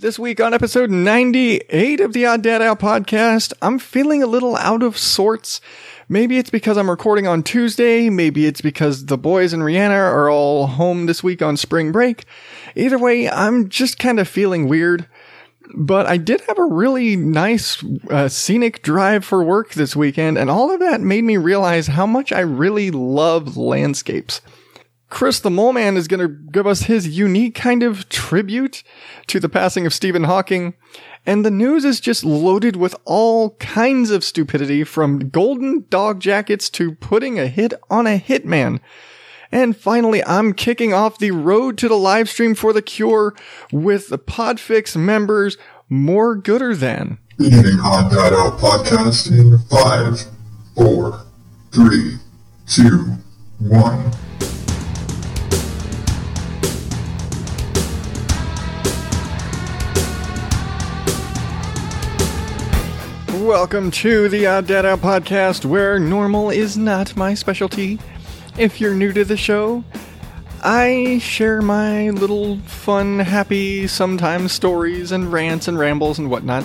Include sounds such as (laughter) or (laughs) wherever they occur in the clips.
This week on episode 98 of the Odd Dad Out podcast, I'm feeling a little out of sorts. Maybe it's because I'm recording on Tuesday. Maybe it's because the boys and Rihanna are all home this week on spring break. Either way, I'm just kind of feeling weird. But I did have a really nice uh, scenic drive for work this weekend, and all of that made me realize how much I really love landscapes. Chris the Mole Man is going to give us his unique kind of tribute to the passing of Stephen Hawking. And the news is just loaded with all kinds of stupidity from golden dog jackets to putting a hit on a hitman. And finally, I'm kicking off the road to the live stream for the cure with the Podfix members more gooder than. Odd Dad Out podcast in five, four, three, two, one. Welcome to the Odd Out podcast, where normal is not my specialty. If you're new to the show, I share my little fun, happy, sometimes stories and rants and rambles and whatnot,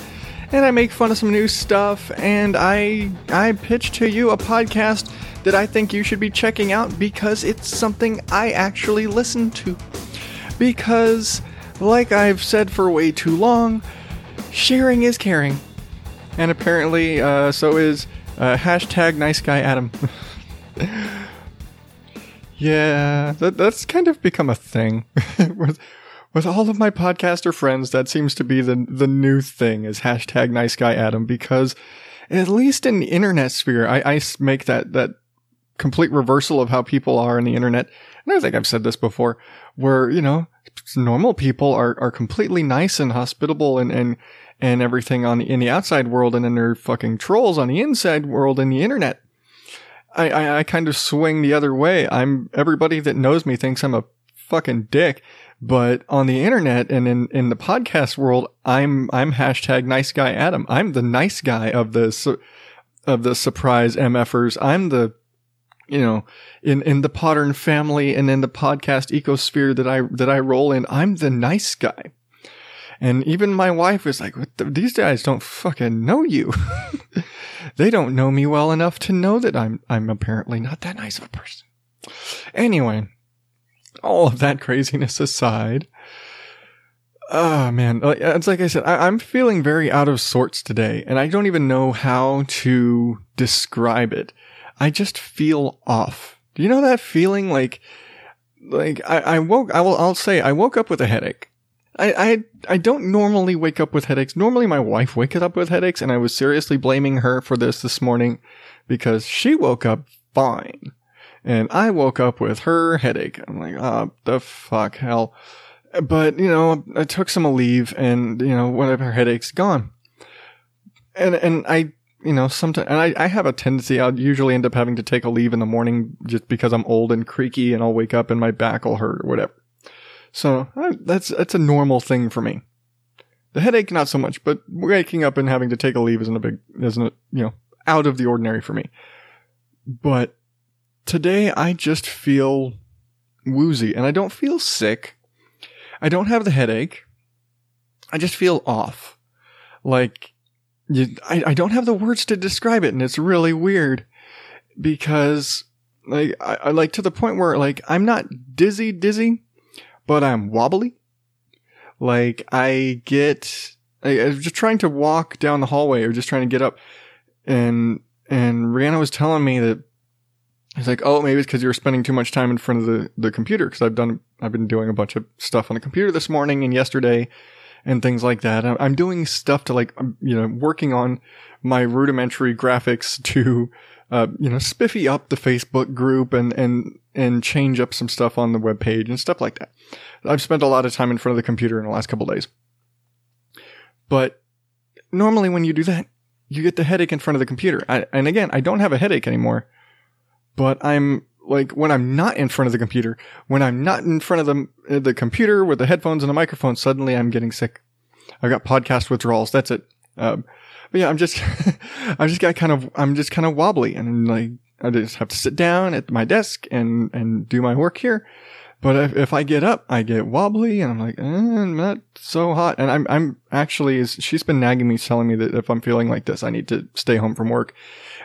and I make fun of some new stuff. And I I pitch to you a podcast that I think you should be checking out because it's something I actually listen to. Because, like I've said for way too long, sharing is caring. And apparently, uh, so is uh, hashtag nice guy Adam. (laughs) yeah, that, that's kind of become a thing. (laughs) with, with all of my podcaster friends, that seems to be the, the new thing is hashtag nice guy Adam because at least in the internet sphere, I, I make that, that complete reversal of how people are on the internet. And I think I've said this before where, you know, normal people are, are completely nice and hospitable and, and, and everything on the, in the outside world, and then they're fucking trolls on the inside world in the internet. I, I, I kind of swing the other way. I'm everybody that knows me thinks I'm a fucking dick, but on the internet and in, in the podcast world, I'm I'm hashtag nice guy Adam. I'm the nice guy of the of the surprise MFers. I'm the you know in in the Pottern family and in the podcast ecosphere that I that I roll in. I'm the nice guy. And even my wife was like, the, these guys don't fucking know you. (laughs) they don't know me well enough to know that I'm, I'm apparently not that nice of a person. Anyway, all of that craziness aside, oh man, it's like I said, I, I'm feeling very out of sorts today and I don't even know how to describe it. I just feel off. Do you know that feeling like, like I, I woke, I will, I'll say I woke up with a headache. I, I I don't normally wake up with headaches. Normally my wife wakes up with headaches and I was seriously blaming her for this this morning because she woke up fine. And I woke up with her headache. I'm like, oh, the fuck hell. But, you know, I took some leave and, you know, of her headaches gone. And, and I, you know, sometimes, and I, I have a tendency, I'll usually end up having to take Aleve in the morning just because I'm old and creaky and I'll wake up and my back will hurt or whatever. So that's that's a normal thing for me. The headache, not so much, but waking up and having to take Aleve isn't a big, isn't you know, out of the ordinary for me. But today I just feel woozy and I don't feel sick. I don't have the headache. I just feel off. Like, you, I, I don't have the words to describe it and it's really weird because like, I, I like to the point where like, I'm not dizzy dizzy, but I'm wobbly. Like I get, I, I was just trying to walk down the hallway or just trying to get up and, and Rihanna was telling me that it's like, oh, maybe it's because you're spending too much time in front of the, the computer. Cause I've done, I've been doing a bunch of stuff on the computer this morning and yesterday and things like that. I'm doing stuff to like, um, you know, working on my rudimentary graphics (laughs) to, uh, you know, spiffy up the Facebook group and, and, and change up some stuff on the web page and stuff like that. I've spent a lot of time in front of the computer in the last couple days. But normally when you do that, you get the headache in front of the computer. I, and again, I don't have a headache anymore, but I'm like when I'm not in front of the computer, when I'm not in front of the the computer with the headphones and the microphone, suddenly I'm getting sick. I've got podcast withdrawals. That's it. Um, but yeah, I'm just, (laughs) I just got kind of, I'm just kind of wobbly and like, I just have to sit down at my desk and, and do my work here. But if, if I get up, I get wobbly and I'm like, eh, I'm not so hot. And I'm, I'm actually, she's been nagging me, telling me that if I'm feeling like this, I need to stay home from work.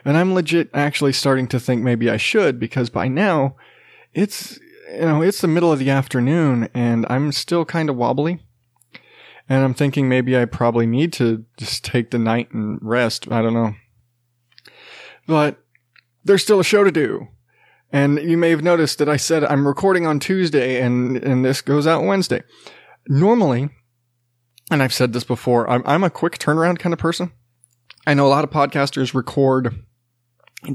And I'm legit actually starting to think maybe I should because by now it's, you know, it's the middle of the afternoon and I'm still kind of wobbly. And I'm thinking maybe I probably need to just take the night and rest. I don't know. But there's still a show to do. And you may have noticed that I said I'm recording on Tuesday and, and this goes out Wednesday. Normally, and I've said this before, I'm, I'm a quick turnaround kind of person. I know a lot of podcasters record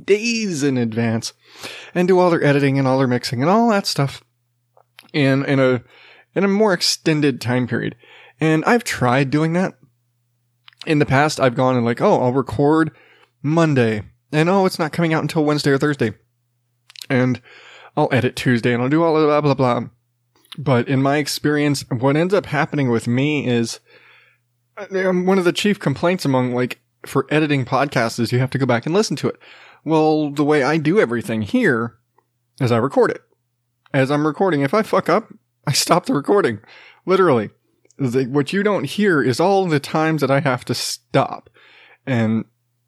days in advance and do all their editing and all their mixing and all that stuff in, in a, in a more extended time period. And I've tried doing that. In the past, I've gone and like, oh, I'll record Monday and oh, it's not coming out until Wednesday or Thursday and I'll edit Tuesday and I'll do all of blah, blah, blah. But in my experience, what ends up happening with me is um, one of the chief complaints among like for editing podcasts is you have to go back and listen to it. Well, the way I do everything here is I record it. As I'm recording, if I fuck up, I stop the recording. Literally. The, what you don't hear is all the times that I have to stop. And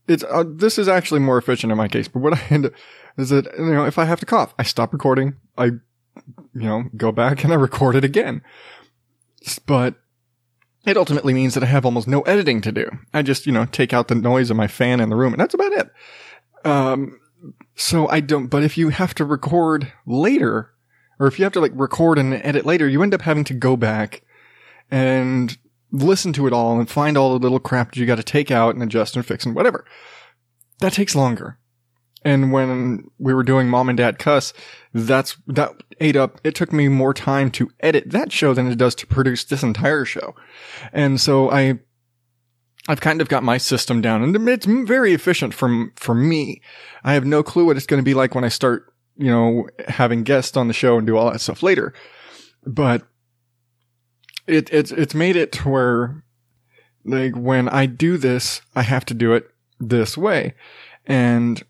it's, uh, this is actually more efficient in my case, but what I end up, is that, you know, if I have to cough, I stop recording, I, you know, go back and I record it again. But it ultimately means that I have almost no editing to do. I just, you know, take out the noise of my fan in the room and that's about it. Um, so I don't, but if you have to record later, or if you have to like record and edit later, you end up having to go back and listen to it all and find all the little crap that you got to take out and adjust and fix and whatever. That takes longer. And when we were doing mom and dad cuss, that's, that ate up, it took me more time to edit that show than it does to produce this entire show. And so I, I've kind of got my system down and it's very efficient for, for me. I have no clue what it's going to be like when I start, you know, having guests on the show and do all that stuff later. But it, it's, it's made it to where like when I do this, I have to do it this way. And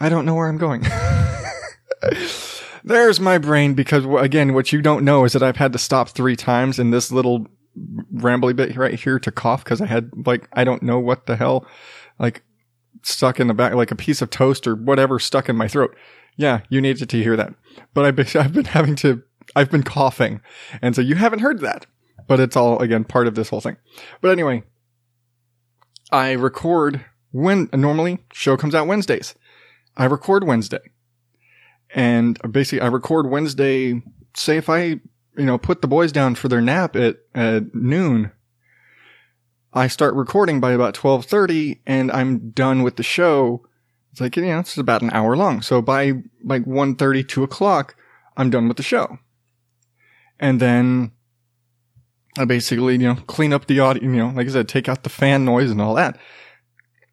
I don't know where I'm going. (laughs) There's my brain because again, what you don't know is that I've had to stop three times in this little rambly bit right here to cough because I had like, I don't know what the hell, like stuck in the back, like a piece of toast or whatever stuck in my throat. Yeah, you needed to hear that. But I've been, (laughs) I've been having to, I've been coughing. And so you haven't heard that, but it's all again part of this whole thing. But anyway, I record when normally show comes out Wednesdays. I record Wednesday. And basically I record Wednesday, say if I, you know, put the boys down for their nap at, at noon, I start recording by about 1230 and I'm done with the show. It's like, you know, it's about an hour long. So by like 1.30, 2 o'clock, I'm done with the show. And then I basically, you know, clean up the audio, you know, like I said, take out the fan noise and all that.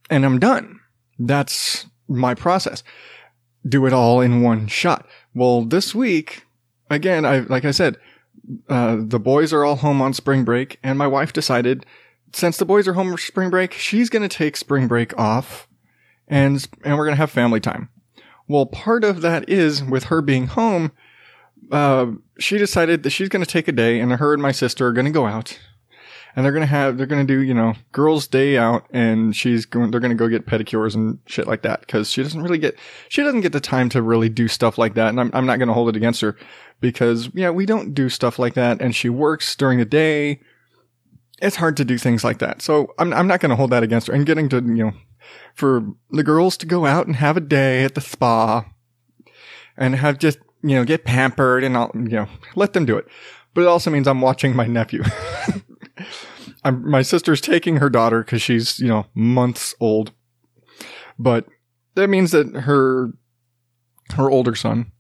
And I'm done. That's my process. Do it all in one shot. Well, this week, again, I, like I said, uh, the boys are all home on spring break and my wife decided since the boys are home for spring break, she's going to take spring break off and, and we're going to have family time. Well, part of that is with her being home, uh, she decided that she's going to take a day and her and my sister are going to go out and they're gonna have they're gonna do you know girls' day out, and she's going they're gonna go get pedicures and shit like that because she doesn't really get she doesn't get the time to really do stuff like that, and I'm I'm not gonna hold it against her because yeah we don't do stuff like that, and she works during the day. It's hard to do things like that, so I'm I'm not gonna hold that against her. And getting to you know for the girls to go out and have a day at the spa and have just you know get pampered and I'll, you know let them do it but it also means I'm watching my nephew. (laughs) I'm, my sister's taking her daughter because she's, you know, months old. But that means that her, her older son,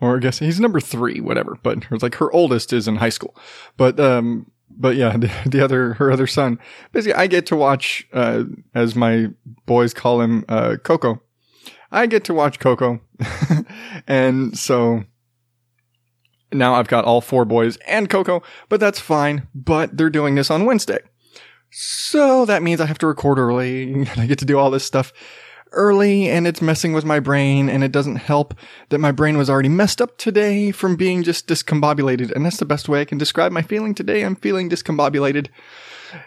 or I guess he's number three, whatever, but it's like her oldest is in high school. But, um, but yeah, (laughs) the, the, other, her other son, basically I get to watch, uh, as my boys call him, uh, Coco. I get to watch Coco. (laughs) and so now I've got all four boys and Coco, but that's fine. But they're doing this on Wednesday. So that means I have to record early (laughs) and I get to do all this stuff early and it's messing with my brain and it doesn't help that my brain was already messed up today from being just discombobulated. And that's the best way I can describe my feeling today. I'm feeling discombobulated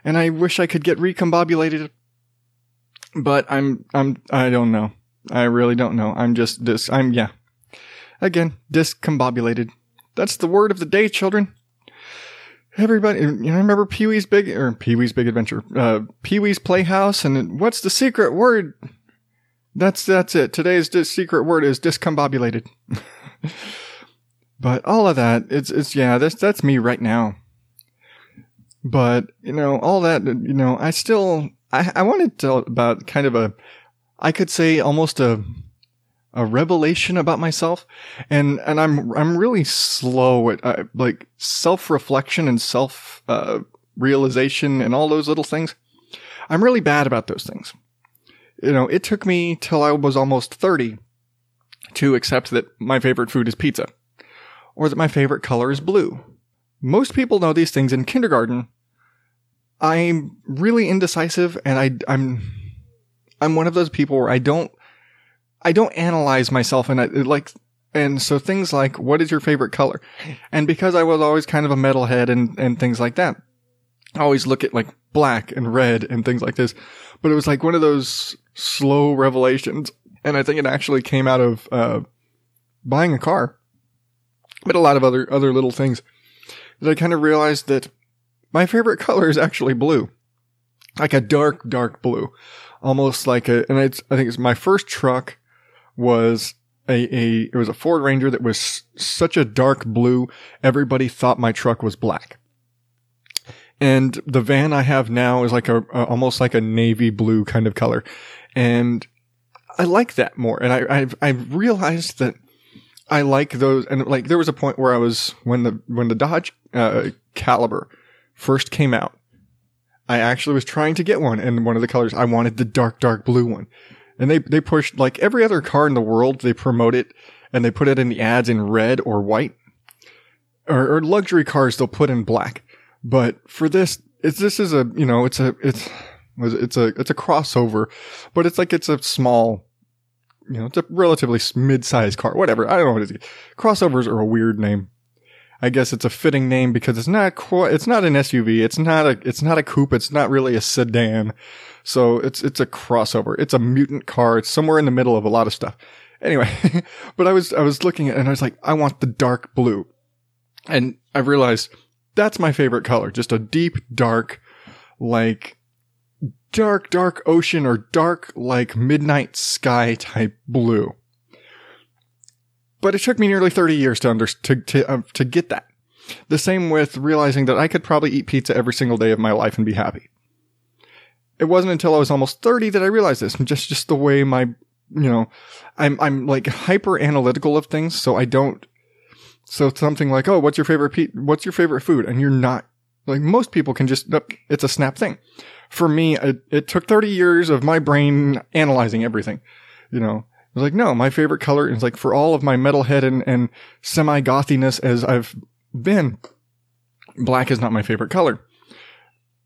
and I wish I could get recombobulated, but I'm, I'm, I don't know. I really don't know. I'm just dis, I'm, yeah. Again, discombobulated. That's the word of the day, children. Everybody, you remember Pee Wee's Big, or Pee Wee's Big Adventure, uh, Pee Wee's Playhouse, and what's the secret word? That's, that's it. Today's dis- secret word is discombobulated. (laughs) but all of that, it's, it's, yeah, that's, that's me right now. But, you know, all that, you know, I still, I, I wanted to tell about kind of a, I could say almost a, a revelation about myself. And, and I'm, I'm really slow at, uh, like self-reflection and self, uh, realization and all those little things. I'm really bad about those things. You know, it took me till I was almost 30 to accept that my favorite food is pizza or that my favorite color is blue. Most people know these things in kindergarten. I'm really indecisive and I, I'm, I'm one of those people where I don't, I don't analyze myself and I like, and so things like, what is your favorite color? And because I was always kind of a metalhead and, and things like that, I always look at like black and red and things like this. But it was like one of those slow revelations. And I think it actually came out of, uh, buying a car, but a lot of other, other little things that I kind of realized that my favorite (laughs) color is actually blue. Like a dark, dark blue. Almost like a, and I think it's my first truck was a, a, it was a Ford Ranger that was such a dark blue. Everybody thought my truck was black. And the van I have now is like a, a almost like a navy blue kind of color. And I like that more. And I, I've, I've realized that I like those. And like there was a point where I was, when the, when the Dodge, uh, Caliber first came out, I actually was trying to get one. And one of the colors, I wanted the dark, dark blue one. And they, they pushed like every other car in the world, they promote it and they put it in the ads in red or white. Or, or luxury cars, they'll put in black. But for this, it's, this is a, you know, it's a, it's, it's a, it's a crossover, but it's like, it's a small, you know, it's a relatively mid-sized car, whatever. I don't know what it is. Crossovers are a weird name. I guess it's a fitting name because it's not quite, it's not an SUV. It's not a, it's not a coupe. It's not really a sedan. So it's, it's a crossover. It's a mutant car. It's somewhere in the middle of a lot of stuff. Anyway, (laughs) but I was, I was looking at it and I was like, I want the dark blue. And I realized that's my favorite color. Just a deep, dark, like dark, dark ocean or dark, like midnight sky type blue. But it took me nearly 30 years to under, to, to, uh, to get that. The same with realizing that I could probably eat pizza every single day of my life and be happy. It wasn't until I was almost 30 that I realized this. Just, just the way my, you know, I'm, I'm like hyper analytical of things. So I don't, so something like, oh, what's your favorite pe- what's your favorite food? And you're not like most people can just it's a snap thing. For me, it, it took 30 years of my brain analyzing everything. You know, Was like, no, my favorite color is like for all of my metalhead and, and semi gothiness as I've been, black is not my favorite color.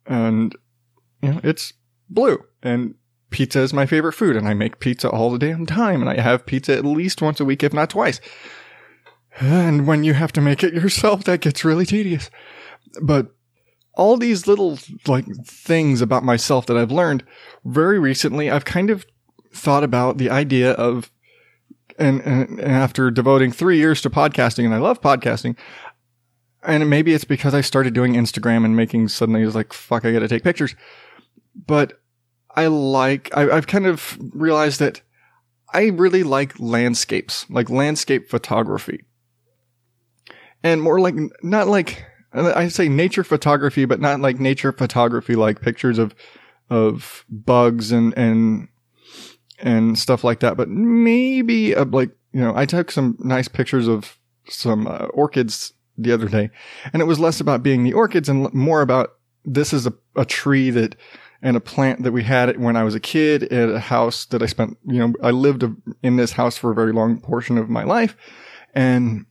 And, you know, it's blue and pizza is my favorite food and I make pizza all the damn time and I have pizza at least once a week, if not twice. And when you have to make it yourself, that gets really tedious. But all these little like things about myself that I've learned very recently, I've kind of thought about the idea of, and, and after devoting three years to podcasting, and I love podcasting, and maybe it's because I started doing Instagram and making suddenly it's like, fuck, I gotta take pictures. But I like, I, I've kind of realized that I really like landscapes, like landscape photography and more like not like I say nature photography, but not like nature photography, like pictures of of bugs and and and stuff like that. But maybe a, like you know, I took some nice pictures of some uh, orchids the other day, and it was less about being the orchids and more about this is a, a tree that and a plant that we had when I was a kid at a house that I spent, you know, I lived in this house for a very long portion of my life. And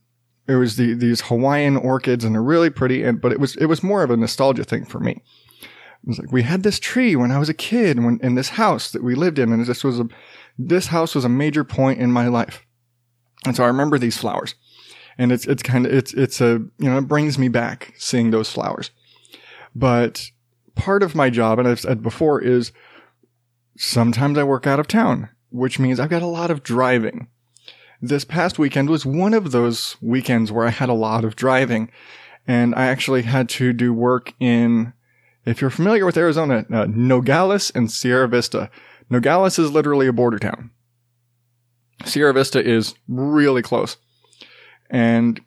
it was the, these Hawaiian orchids and they're really pretty. And, but it was, it was more of a nostalgia thing for me. It was like we had this tree when I was a kid when in this house that we lived in, and this was a this house was a major point in my life. And so I remember these flowers. And it's it's kind of it's it's a you know, it brings me back seeing those flowers. But part of my job, and I've said before, is sometimes I work out of town, which means I've got a lot of driving. This past weekend was one of those weekends where I had a lot of driving, and I actually had to do work in, if you're familiar with Arizona, uh, Nogales and Sierra Vista. Nogales is literally a border town. Sierra Vista is really close. And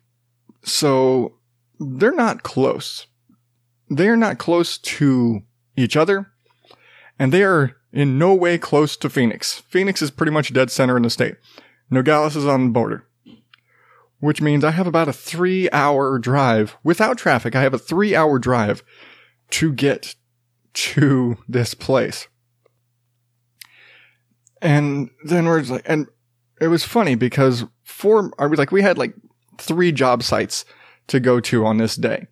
so they're not close. They are not close to each other. And they are in no way close to Phoenix. Phoenix is pretty much dead center in the state. Nogales is on the border, which means I have about a three hour drive without traffic. I have a three hour drive to get to this place. And then we're like, and it was funny because four, I was like, we had like three job sites to go to on this day.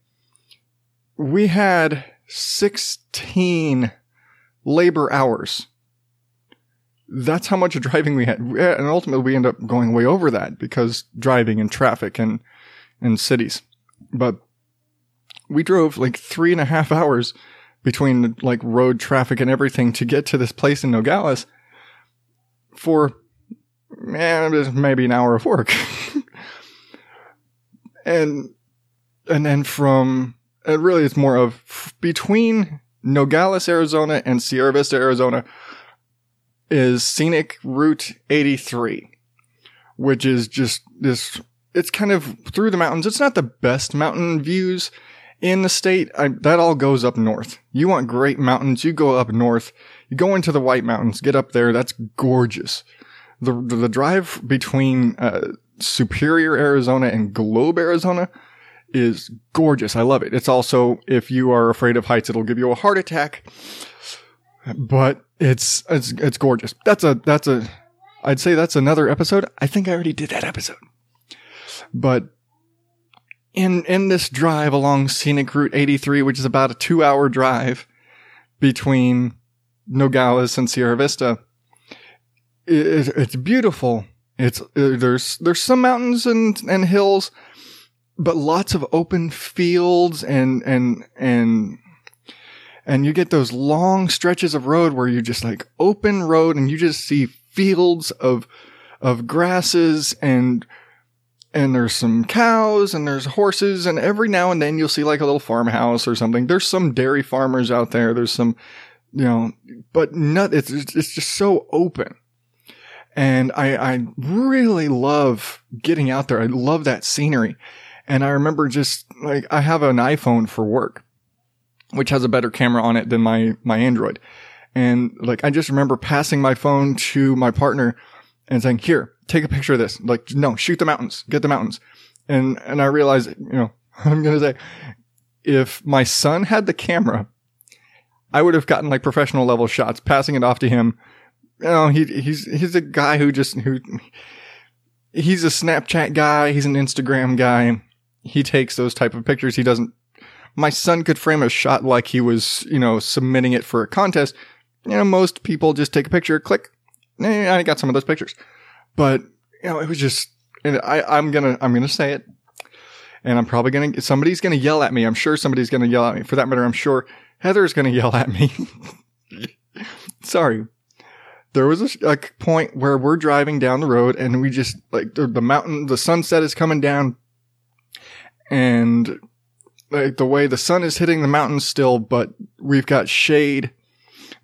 We had 16 labor hours. That's how much driving we had. And ultimately we end up going way over that because driving and traffic and, and cities. But we drove like three and a half hours between like road traffic and everything to get to this place in Nogales for eh, man, maybe an hour of work. (laughs) and and then from and really it's more of between Nogales, Arizona and Sierra Vista, Arizona is scenic route 83, which is just this it's kind of through the mountains. It's not the best mountain views in the state. I, that all goes up north. You want great mountains, you go up north. You go into the White Mountains, get up there. That's gorgeous. The the drive between uh, Superior, Arizona and Globe, Arizona is gorgeous. I love it. It's also, if you are afraid of heights, it'll give you a heart attack. But it's, it's, it's gorgeous. That's a, that's a, I'd say that's another episode. I think I already did that episode. But in, in this drive along scenic route 83, which is about a two hour drive between Nogales and Sierra Vista, it, it's beautiful. It's, uh, there's, there's some mountains and, and hills, but lots of open fields and, and, and, and you get those long stretches of road where you just like open road and you just see fields of, of grasses and, and there's some cows and there's horses and every now and then you'll see like a little farmhouse or something. There's some dairy farmers out there. There's some, you know, but not, it's, it's just so open. And I, I really love getting out there. I love that scenery. And I remember just like, I have an iPhone for work, which has a better camera on it than my, my Android. And like, I just remember passing my phone to my partner and saying, here, take a picture of this. Like, no, shoot the mountains, get the mountains. And, and I realized, you know, (laughs) I'm going to say, if my son had the camera, I would have gotten like professional level shots, passing it off to him. You know, he, he's, he's a guy who just, who, he's a Snapchat guy. He's an Instagram guy he takes those type of pictures. He doesn't. My son could frame a shot like he was, you know, submitting it for a contest. You know, most people just take a picture, click. Eh, I got some of those pictures, but you know, it was just. And I, I'm gonna, I'm gonna say it, and I'm probably gonna. Somebody's gonna yell at me. I'm sure somebody's gonna yell at me. For that matter, I'm sure Heather's gonna (laughs) yell at me. (laughs) Sorry, there was a, a, point where we're driving down the road and we just like the, the, mountain, the sunset is coming down and like the way the sun is hitting the mountains still, but we've got shade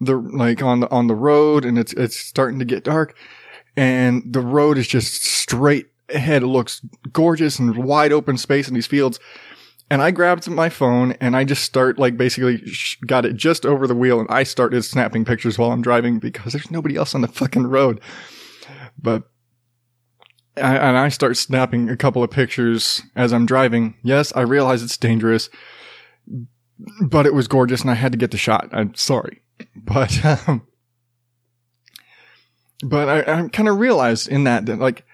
the like on the on the road and it's it's starting to get dark and the road is just straight ahead. It looks gorgeous and wide open space in these fields. And I grabbed my phone and I just start like basically got it just over the wheel and I started snapping pictures while I'm driving because there's nobody else on the fucking road. But I, and I start snapping a couple of pictures as I'm driving. Yes, I realize it's dangerous, but it was gorgeous and I had to get the shot. I'm sorry. But, (laughs) um, but I, I kind of realized in that that like,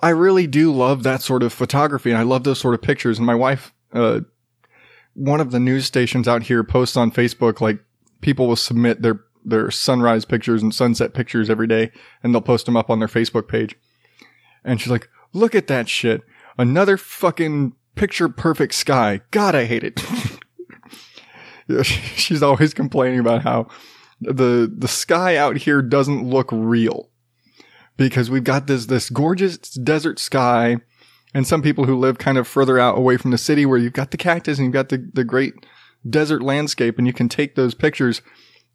I really do love that sort of photography and I love those sort of pictures. And my wife, uh, one of the news stations out here posts on Facebook like people will submit their their sunrise pictures and sunset pictures every day and they'll post them up on their Facebook page. And she's like, look at that shit. Another fucking picture perfect sky. God, I hate it. (laughs) she's always complaining about how the, the sky out here doesn't look real because we've got this, this gorgeous desert sky and some people who live kind of further out away from the city where you've got the cactus and you've got the, the great desert landscape and you can take those pictures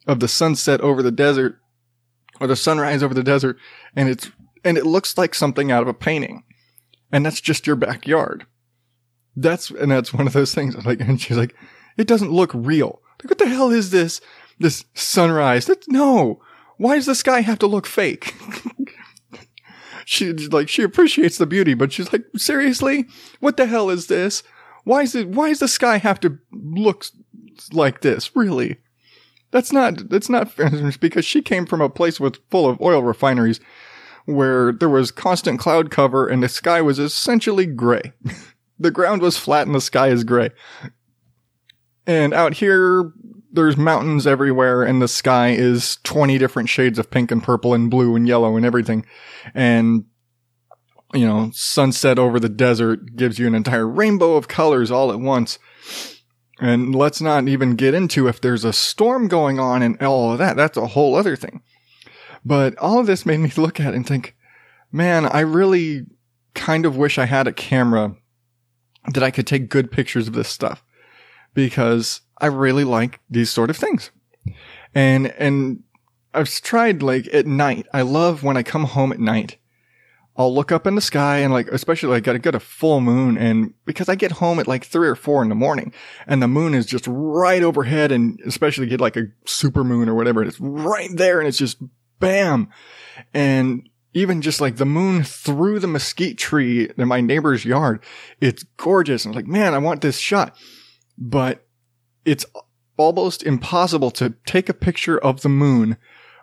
of the sunset over the desert or the sunrise over the desert and it's and it looks like something out of a painting. And that's just your backyard. That's and that's one of those things. (laughs) Like and she's like it doesn't look real. Like what the hell is this this sunrise. That's no. Why does the sky have to look fake? (laughs) She like she appreciates the beauty but she's like seriously? What the hell is this? Why is it why does the sky have to look like this? Really? That's not that's not fair (laughs) because she came from a place with full of oil refineries where there was constant cloud cover and the sky was essentially gray. (laughs) the ground was flat and the sky is gray. And out here there's mountains everywhere and the sky is 20 different shades of pink and purple and blue and yellow and everything. And you know, sunset over the desert gives you an entire rainbow of colors all at once. And let's not even get into if there's a storm going on and all of that. That's a whole other thing. But all of this made me (laughs) look at it and think, man, I really kind of wish I had a camera that I could take good pictures of this stuff because I really like these sort of things. And, and I've tried like at night. I love when I come home at night I'll look up in the sky and like, especially like I get a full moon and because I get home at like three or four in the morning and the moon is just right overhead and especially get like a super moon or whatever. It's right there and it's just bam. And even just like the moon through the mesquite tree in my neighbor's yard, it's gorgeous. And I'm like, man, I want this shot, but it's almost impossible to take a picture of the moon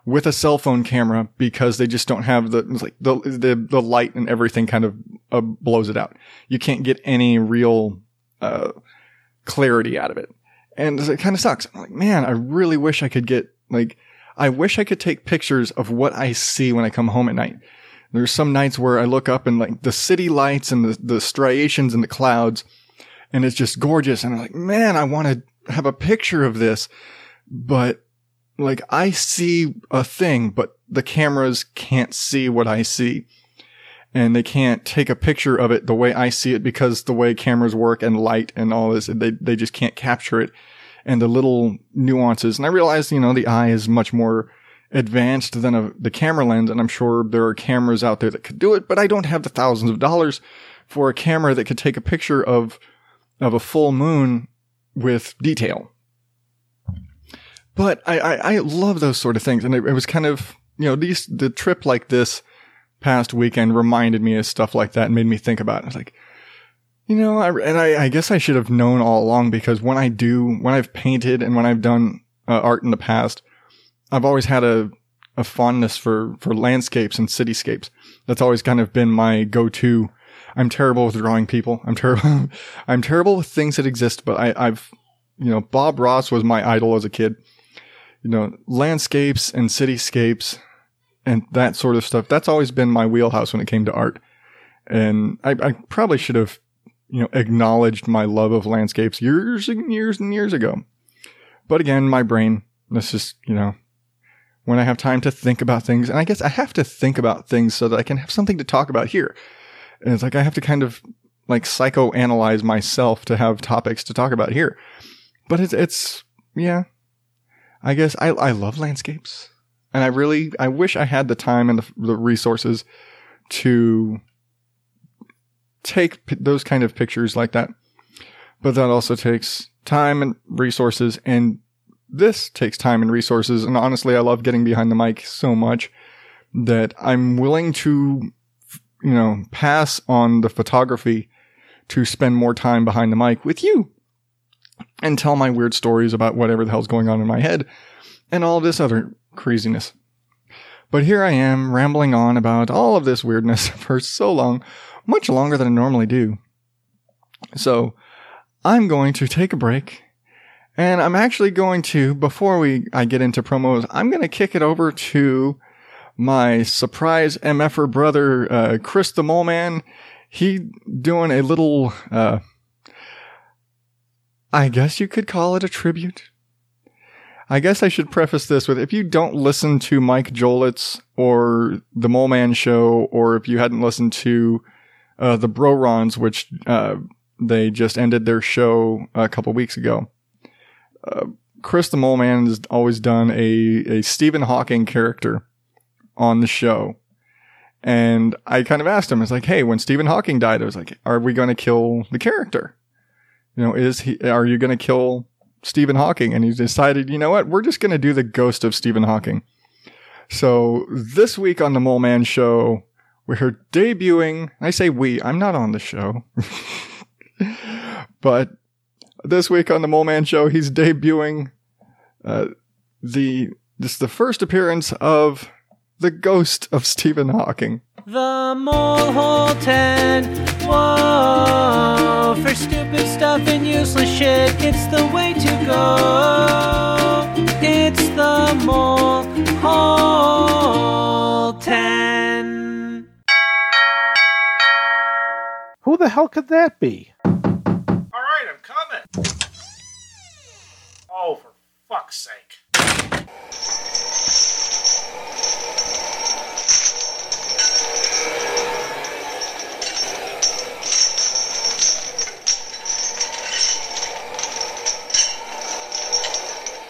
with a cell phone camera because they just don't have the like the the, the light and everything kind of uh, blows it out. You can't get any real uh, clarity out of it, and it kind of sucks. I'm like, man, I really wish I could get like I wish I could take pictures of what I see when I come home at night. There's some nights where I look up and like the city lights and the, the striations and the clouds, and it's just gorgeous. And I'm like, man, I want to have a picture of this, but like I see a thing, but the cameras can't see what I see. And they can't take a picture of it the way I see it because the way cameras work and light and all this, they, they just can't capture it and the little nuances. And I realize, you know, the eye is much more advanced than a, the camera lens. And I'm sure there are cameras out there that could do it, but I don't have the thousands of dollars for a camera that could take a picture of, of a full moon with detail. But I, I, I love those sort of things. And it, it was kind of, you know, these, the trip like this past weekend reminded me of stuff like that and made me think about it. I was like, you know, I, and I, I guess I should have known all along because when I do, when I've painted and when I've done uh, art in the past, I've always had a, a fondness for, for landscapes and cityscapes. That's always kind of been my go-to. I'm terrible with drawing people. I'm terrible. (laughs) I'm terrible with things that exist, but I, I've, you know, Bob Ross was my idol as a kid you know, landscapes and cityscapes and that sort of stuff. That's always been my wheelhouse when it came to art. And I, I probably should have, you know, acknowledged my love of landscapes years and years and years ago. But again, my brain, this is, you know, when I have time to think about things, and I guess I have to think about things so that I can have something to talk about here. And it's like I have to kind of like psychoanalyze myself to have topics to talk about here. But it's, it's, yeah, I guess I, I love landscapes and I really, I wish I had the time and the, the resources to take p- those kind of pictures like that. But that also takes time and resources and this takes time and resources. And honestly, I love getting behind the mic so much that I'm willing to, you know, pass on the photography to spend more time behind the mic with you and tell my weird stories about whatever the hell's going on in my head and all this other craziness. But here I am rambling on about all of this weirdness (laughs) for so long, much longer than I normally do. So I'm going to take a break And I'm actually going to, before we I get into promos, I'm going to kick it over to my surprise MFer brother, uh, Chris the Mole Man. He doing a little, uh, I guess you could call it a tribute. I guess I should preface this with if you don't listen to Mike Jolitz or the Mole Man Show, or if you hadn't listened to uh, the Brorons, which uh, they just ended their show a couple weeks ago. Uh, Chris the Mole Man has always done a, a Stephen Hawking character on the show. And I kind of asked him, it's like, hey, when Stephen Hawking died, I was like, are we going to kill the character? You know, is he, are you going to kill Stephen Hawking? And he decided, you know what? We're just going to do the ghost of Stephen Hawking. So this week on the Mole Man show, we're debuting. I say we, I'm not on the show. (laughs) but this week on the Mole Man show, he's debuting, uh, the, this is the first appearance of the ghost of Stephen Hawking. The mole hole 10. Whoa, for stupid stuff and useless shit, it's the way to go. It's the mole hole 10. Who the hell could that be? All right, I'm coming. Oh, for fuck's sake.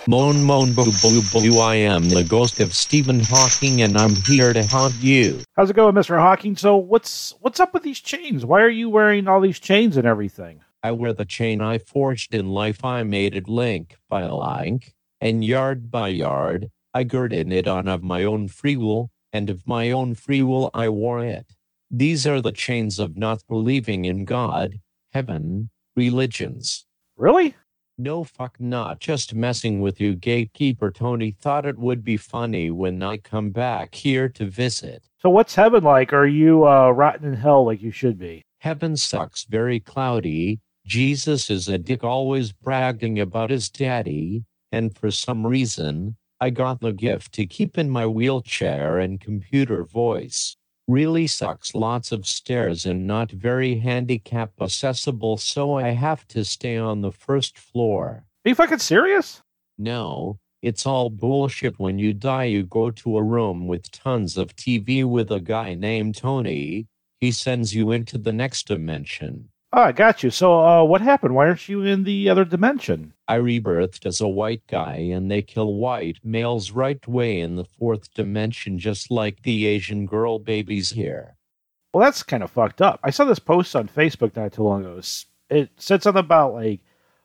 Moan moan boo boo boo I am the ghost of Stephen Hawking and I'm here to haunt you. How's it going, Mr. Hawking? So what's what's up with these chains? Why are you wearing all these chains and everything? I wear the chain I forged in life I made it link by link, and yard by yard, I girded it on of my own free will, and of my own free will I wore it. These are the chains of not believing in God, heaven, religions. Really? No fuck not just messing with you gatekeeper Tony thought it would be funny when I come back here to visit. So what's heaven like? Are you uh, rotten in hell like you should be? Heaven sucks very cloudy. Jesus is a dick always bragging about his daddy, and for some reason, I got the gift to keep in my wheelchair and computer voice. Really sucks lots of stairs and not very handicap accessible, so I have to stay on the first floor. Are you fucking serious? No, it's all bullshit. When you die, you go to a room with tons of TV with a guy named Tony. He sends you into the next dimension. Oh, I got you. So uh, what happened? Why aren't you in the other dimension? I rebirthed as a white guy, and they kill white males right away in the fourth dimension, just like the Asian girl babies here. Well, that's kind of fucked up. I saw this post on Facebook not too long ago. It said something about like,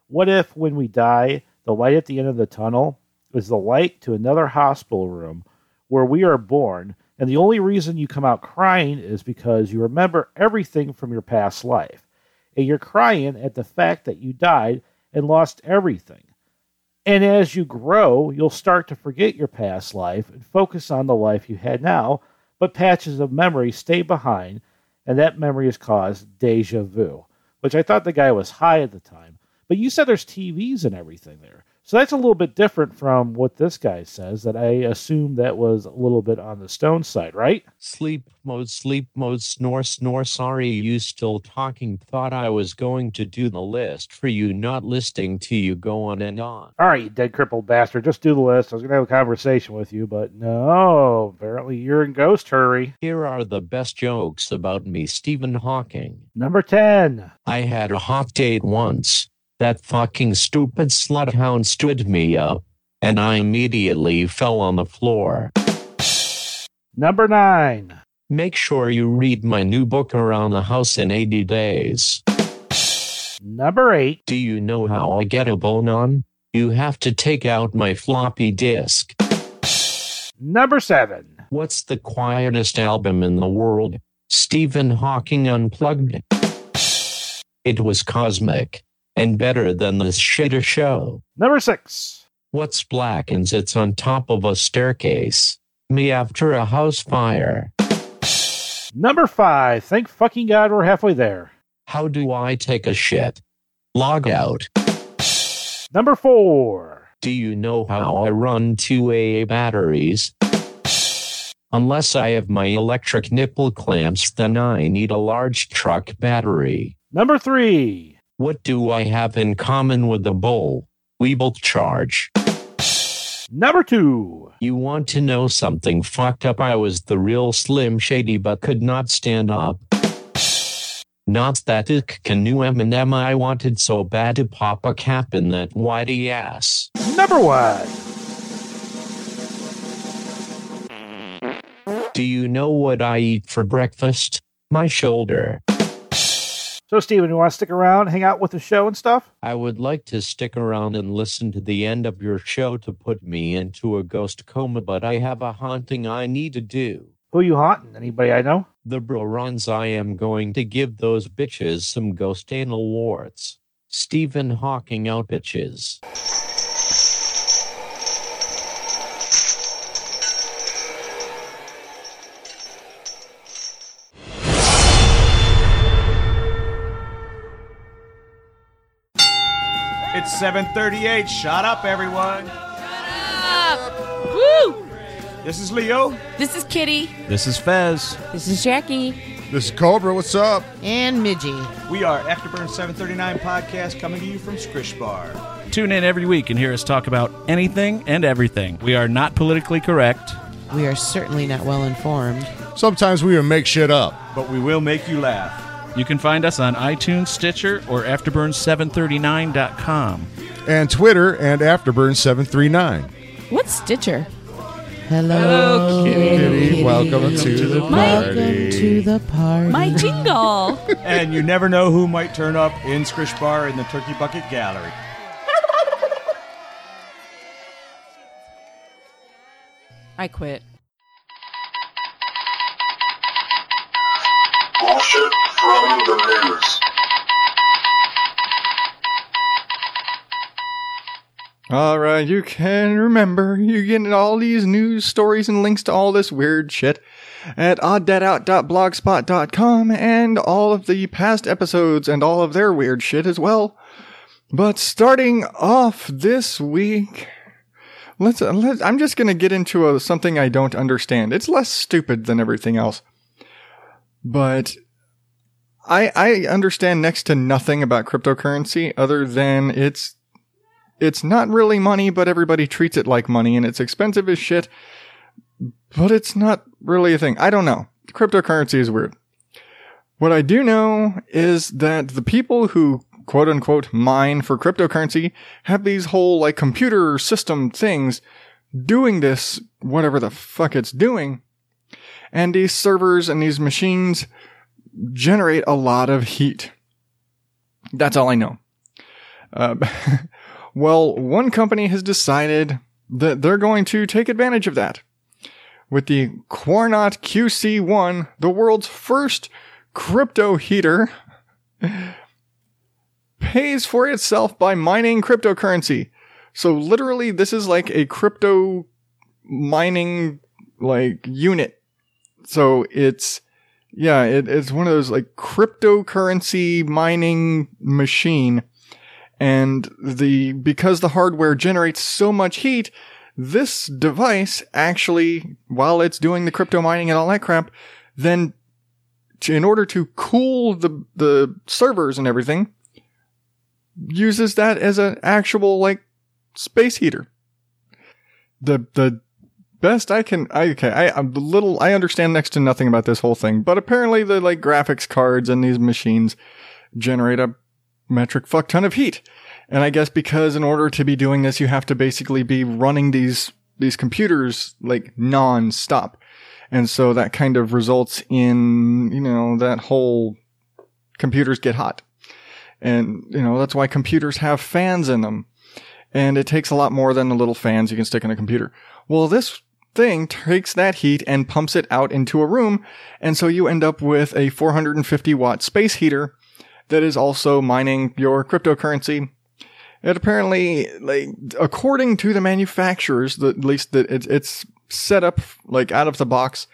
what if when we die, the light at the end of the tunnel is the light to another hospital room where we are born, and the only reason you come out crying is because you remember everything from your past life, and you're crying at the fact that you died and lost everything. And as you grow, you'll start to forget your past life and focus on the life you had now, but patches of memory stay behind, and that memory is caused deja vu, which I thought the guy was high at the time. But you said there's TVs and everything there. So that's a little bit different from what this guy says, that I assume that was a little bit on the stone side, right? Sleep mode, sleep mode, snore, snore. Sorry, you still talking. Thought I was going to do the list for you, not listing to you go on and on. All right, you dead crippled bastard, just do the list. I was going to have a conversation with you, but no, apparently you're in ghost hurry. Here are the best jokes about me, Stephen Hawking. Number 10. I had a hot date once. That fucking stupid sluthound stood me up, and I immediately fell on the floor. Number 9. Make sure you read my new book around the house in 80 days. Number 8. Do you know how I get a bone on? You have to take out my floppy disk. Number 7. What's the quietest album in the world? Stephen Hawking Unplugged. It was cosmic and better than this shitter show. Number 6. What's black and sits on top of a staircase? Me after a house fire. Number 5. Thank fucking God we're halfway there. How do I take a shit? Log out. Number four. Do you know how I run two AA batteries? Unless I have my electric nipple clamps, then I need a large truck battery. Number three. What do I have in common with a bull? We both charge. Number two. You want to know something fucked up? I was the real Slim Shady but could not stand up. Not that it canoe Eminem I wanted so bad to pop a cap in that whitey ass. Number one. Do you know what I eat for breakfast? My shoulder. So, Steven, you want to stick around, hang out with the show and stuff? I would like to stick around and listen to the end of your show to put me into a ghost coma, but I have a haunting I need to do. Who you haunting? Anybody I know? The Brorons I am going to give those bitches some ghost anal warts. Stephen Hawking out bitches. 7:38. Shut up, everyone. Woo! This is Leo. This is Kitty. This is Fez. This is Jackie. This is Cobra. What's up? And Midgie. We are Afterburn 739 podcast coming to you from Scrish Bar. Tune in every week and hear us talk about anything and everything. We are not politically correct. We are certainly not well informed. Sometimes we even make shit up. But we will make you laugh. You can find us on iTunes, Stitcher, or Afterburn739.com. And Twitter and Afterburn739. What's Stitcher? Hello, Kitty, welcome to the party. Welcome party. to the party. My jingle. (laughs) and you never know who might turn up in Scrish Bar in the Turkey Bucket Gallery. I quit. Bullshit from the news. All right, you can remember you're getting all these news stories and links to all this weird shit at odddadout.blogspot.com and all of the past episodes and all of their weird shit as well. But starting off this week, let's, let's I'm just going to get into a, something I don't understand. It's less stupid than everything else. But I I understand next to nothing about cryptocurrency other than it's it's not really money, but everybody treats it like money and it's expensive as shit. But it's not really a thing. I don't know. Cryptocurrency is weird. What I do know is that the people who quote unquote mine for cryptocurrency have these whole like computer system things doing this, whatever the fuck it's doing. And these servers and these machines generate a lot of heat. That's all I know. Uh, (laughs) well, one company has decided that they're going to take advantage of that. With the Qarnot QC1, the world's first crypto heater, (laughs) pays for itself by mining cryptocurrency. So literally, this is like a crypto mining like unit. So it's yeah, it, it's one of those like cryptocurrency mining machine. And the, because the hardware generates so much heat, this device actually, while it's doing the crypto mining and all that crap, then to, in order to cool the, the servers and everything, uses that as an actual like space heater. The, the best I can, I, okay, I, I'm a little, I understand next to nothing about this whole thing, but apparently the like graphics cards and these machines generate a metric fuck ton of heat. And I guess because in order to be doing this, you have to basically be running these, these computers like non-stop. And so that kind of results in, you know, that whole computers get hot. And, you know, that's why computers have fans in them. And it takes a lot more than the little fans you can stick in a computer. Well, this thing takes that heat and pumps it out into a room. And so you end up with a 450 watt space heater that is also mining your cryptocurrency. It apparently, like, according to the manufacturers, the, at least that it's, it's set up like out of the box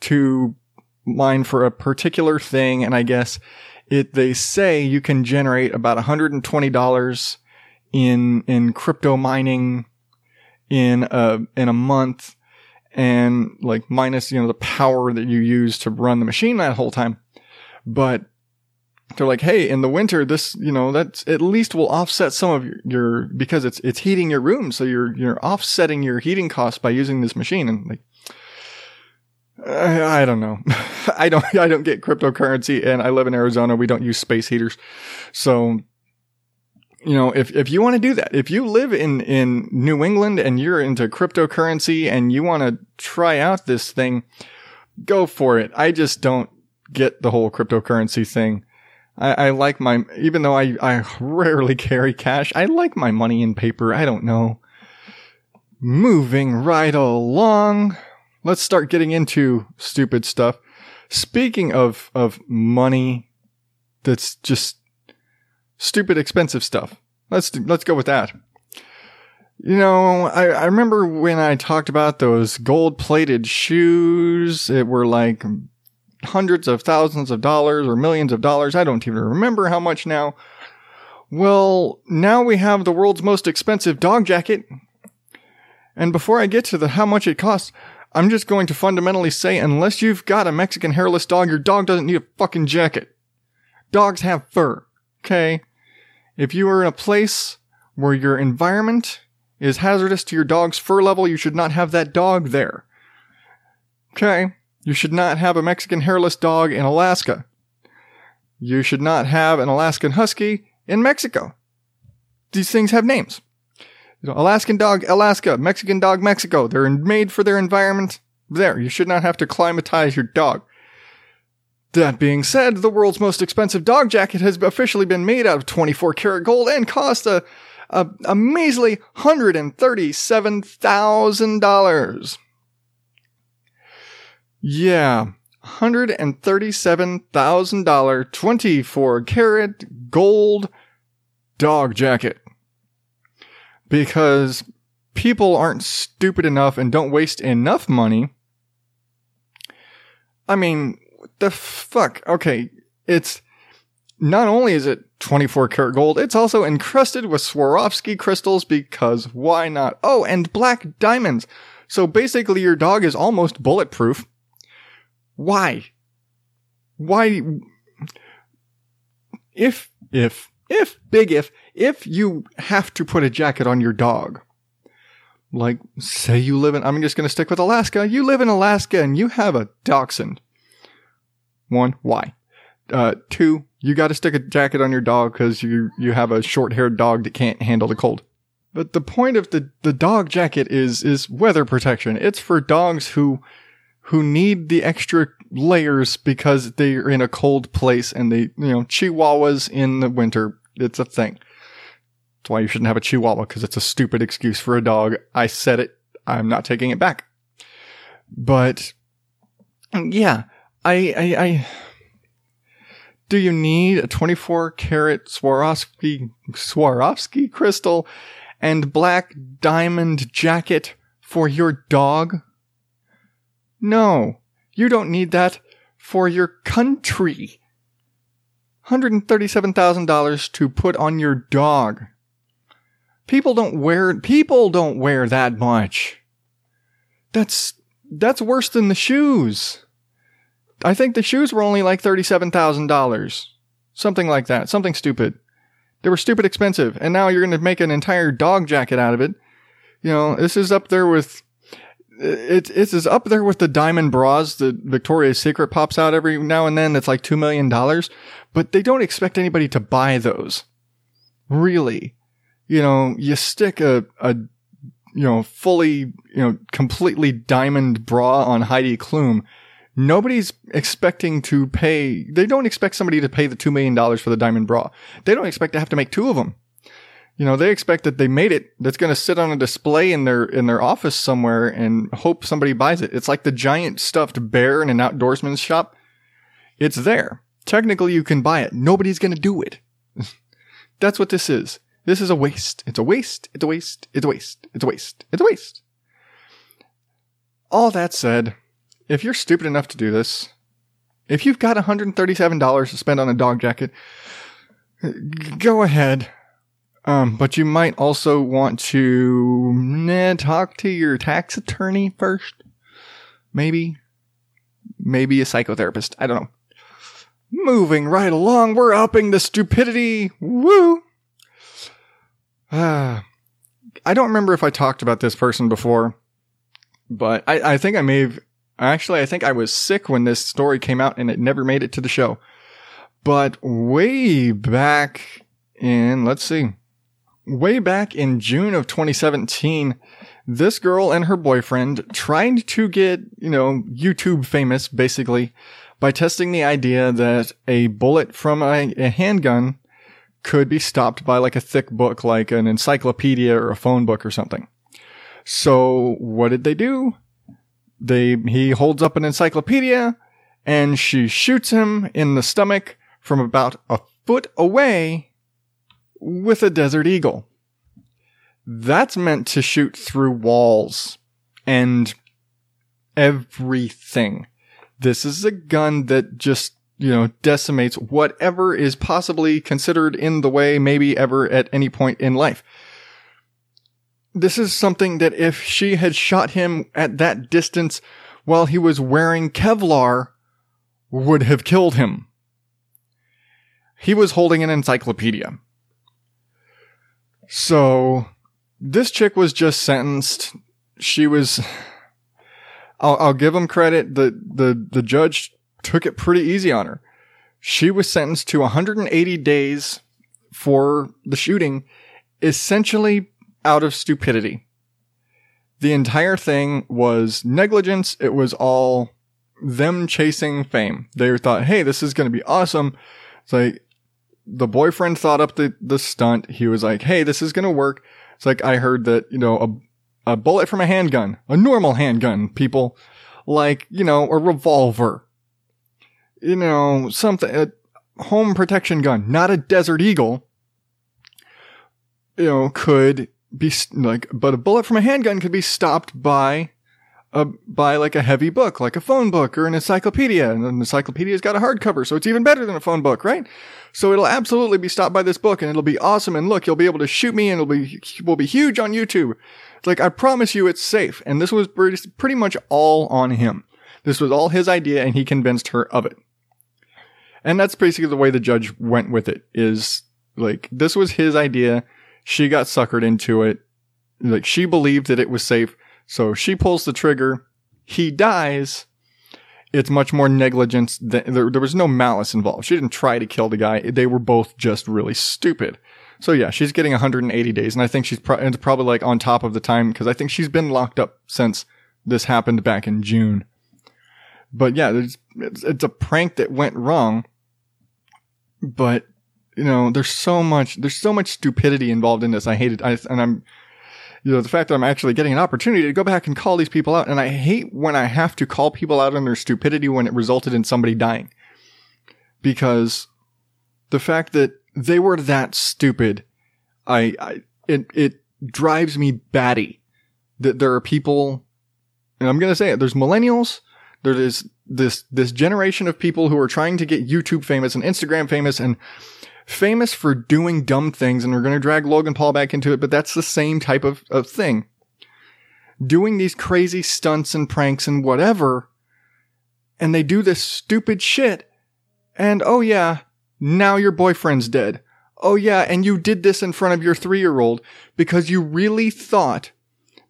to mine for a particular thing. And I guess it, they say you can generate about $120 in in crypto mining in a in a month and like minus you know the power that you use to run the machine that whole time but they're like hey in the winter this you know that's at least will offset some of your, your because it's it's heating your room so you're you're offsetting your heating costs by using this machine and like I, I don't know. (laughs) I don't I don't get cryptocurrency and I live in Arizona. We don't use space heaters. So you know, if, if you want to do that, if you live in, in New England and you're into cryptocurrency and you want to try out this thing, go for it. I just don't get the whole cryptocurrency thing. I, I like my, even though I, I (laughs) rarely carry cash, I like my money in paper. I don't know. Moving right along. Let's start getting into stupid stuff. Speaking of, of money that's just stupid expensive stuff. Let's do, let's go with that. You know, I, I remember when I talked about those gold plated shoes, it were like hundreds of thousands of dollars or millions of dollars. I don't even remember how much now. Well, now we have the world's most expensive dog jacket. And before I get to the how much it costs, I'm just going to fundamentally say unless you've got a Mexican hairless dog, your dog doesn't need a fucking jacket. Dogs have fur. Okay? If you are in a place where your environment is hazardous to your dog's fur level, you should not have that dog there. Okay? You should not have a Mexican hairless dog in Alaska. You should not have an Alaskan Husky in Mexico. These things have names. You know, Alaskan dog, Alaska. Mexican dog, Mexico. They're made for their environment. There. You should not have to climatize your dog. That being said, the world's most expensive dog jacket has officially been made out of 24 karat gold and cost a, a, a measly $137,000. Yeah, $137,000 24 karat gold dog jacket. Because people aren't stupid enough and don't waste enough money. I mean, the fuck? Okay, it's not only is it 24 karat gold, it's also encrusted with Swarovski crystals because why not? Oh, and black diamonds. So basically your dog is almost bulletproof. Why? Why? If, if, if, big if, if you have to put a jacket on your dog, like say you live in, I'm just going to stick with Alaska. You live in Alaska and you have a dachshund. One, why? Uh, two, you got to stick a jacket on your dog because you, you have a short haired dog that can't handle the cold. But the point of the, the dog jacket is, is weather protection. It's for dogs who, who need the extra layers because they're in a cold place and they, you know, chihuahuas in the winter. It's a thing. That's why you shouldn't have a chihuahua because it's a stupid excuse for a dog. I said it. I'm not taking it back. But yeah, I, I, I, do you need a 24 karat Swarovski, Swarovski crystal and black diamond jacket for your dog? No, you don't need that for your country. $137,000 to put on your dog. People don't wear, people don't wear that much. That's, that's worse than the shoes. I think the shoes were only like $37,000. Something like that. Something stupid. They were stupid expensive. And now you're going to make an entire dog jacket out of it. You know, this is up there with, it, it's is up there with the diamond bras that Victoria's Secret pops out every now and then. That's like $2 million. But they don't expect anybody to buy those. Really. You know, you stick a, a, you know, fully, you know, completely diamond bra on Heidi Klum nobody's expecting to pay. They don't expect somebody to pay the $2 million for the diamond bra. They don't expect to have to make two of them. You know, they expect that they made it that's going to sit on a display in their, in their office somewhere and hope somebody buys it. It's like the giant stuffed bear in an outdoorsman's shop. It's there. Technically, you can buy it. Nobody's going to do it. (laughs) that's what this is. This is a waste. It's a waste. It's a waste. It's a waste. It's a waste. It's a waste. All that said, if you're stupid enough to do this, if you've got $137 to spend on a dog jacket, go ahead. Um, but you might also want to nah, talk to your tax attorney first. Maybe. Maybe a psychotherapist. I don't know. Moving right along, we're upping the stupidity. Woo! Ah. I don't remember if I talked about this person before, but I, I think I may have. Actually, I think I was sick when this story came out and it never made it to the show. But way back in, let's see, way back in June of 2017, this girl and her boyfriend tried to get, you know, YouTube famous basically by testing the idea that a bullet from a, a handgun could be stopped by like a thick book, like an encyclopedia or a phone book or something. So what did they do? They, he holds up an encyclopedia and she shoots him in the stomach from about a foot away with a Desert Eagle. That's meant to shoot through walls and everything. This is a gun that just, you know, decimates whatever is possibly considered in the way, maybe ever at any point in life. This is something that if she had shot him at that distance while he was wearing Kevlar, would have killed him. He was holding an encyclopedia. So, this chick was just sentenced. She was, I'll, I'll give him credit. The, the, the judge took it pretty easy on her. She was sentenced to 180 days for the shooting, essentially out of stupidity. The entire thing was negligence. It was all them chasing fame. They thought, hey, this is going to be awesome. It's like, the boyfriend thought up the, the stunt. He was like, Hey, this is going to work. It's like, I heard that, you know, a, a bullet from a handgun, a normal handgun, people like, you know, a revolver, you know, something, a home protection gun, not a desert eagle, you know, could be like, but a bullet from a handgun could be stopped by a, by like a heavy book, like a phone book or an encyclopedia. And an encyclopedia's got a hardcover, so it's even better than a phone book, right? So it'll absolutely be stopped by this book and it'll be awesome. And look, you'll be able to shoot me and it'll be, will be huge on YouTube. It's like, I promise you it's safe. And this was pretty, much all on him. This was all his idea and he convinced her of it. And that's basically the way the judge went with it is like, this was his idea. She got suckered into it. Like she believed that it was safe. So she pulls the trigger. He dies. It's much more negligence. Than, there, there was no malice involved. She didn't try to kill the guy. They were both just really stupid. So yeah, she's getting 180 days, and I think she's pro- it's probably like on top of the time because I think she's been locked up since this happened back in June. But yeah, it's, it's, it's a prank that went wrong. But you know, there's so much, there's so much stupidity involved in this. I hate it. I, and I'm, you know, the fact that I'm actually getting an opportunity to go back and call these people out. And I hate when I have to call people out on their stupidity when it resulted in somebody dying. Because the fact that they were that stupid, I, I, it, it drives me batty that there are people, and I'm going to say it, there's millennials, there is this, this generation of people who are trying to get YouTube famous and Instagram famous and famous for doing dumb things. And we're going to drag Logan Paul back into it, but that's the same type of, of thing. Doing these crazy stunts and pranks and whatever. And they do this stupid shit. And oh yeah, now your boyfriend's dead. Oh yeah, and you did this in front of your three year old because you really thought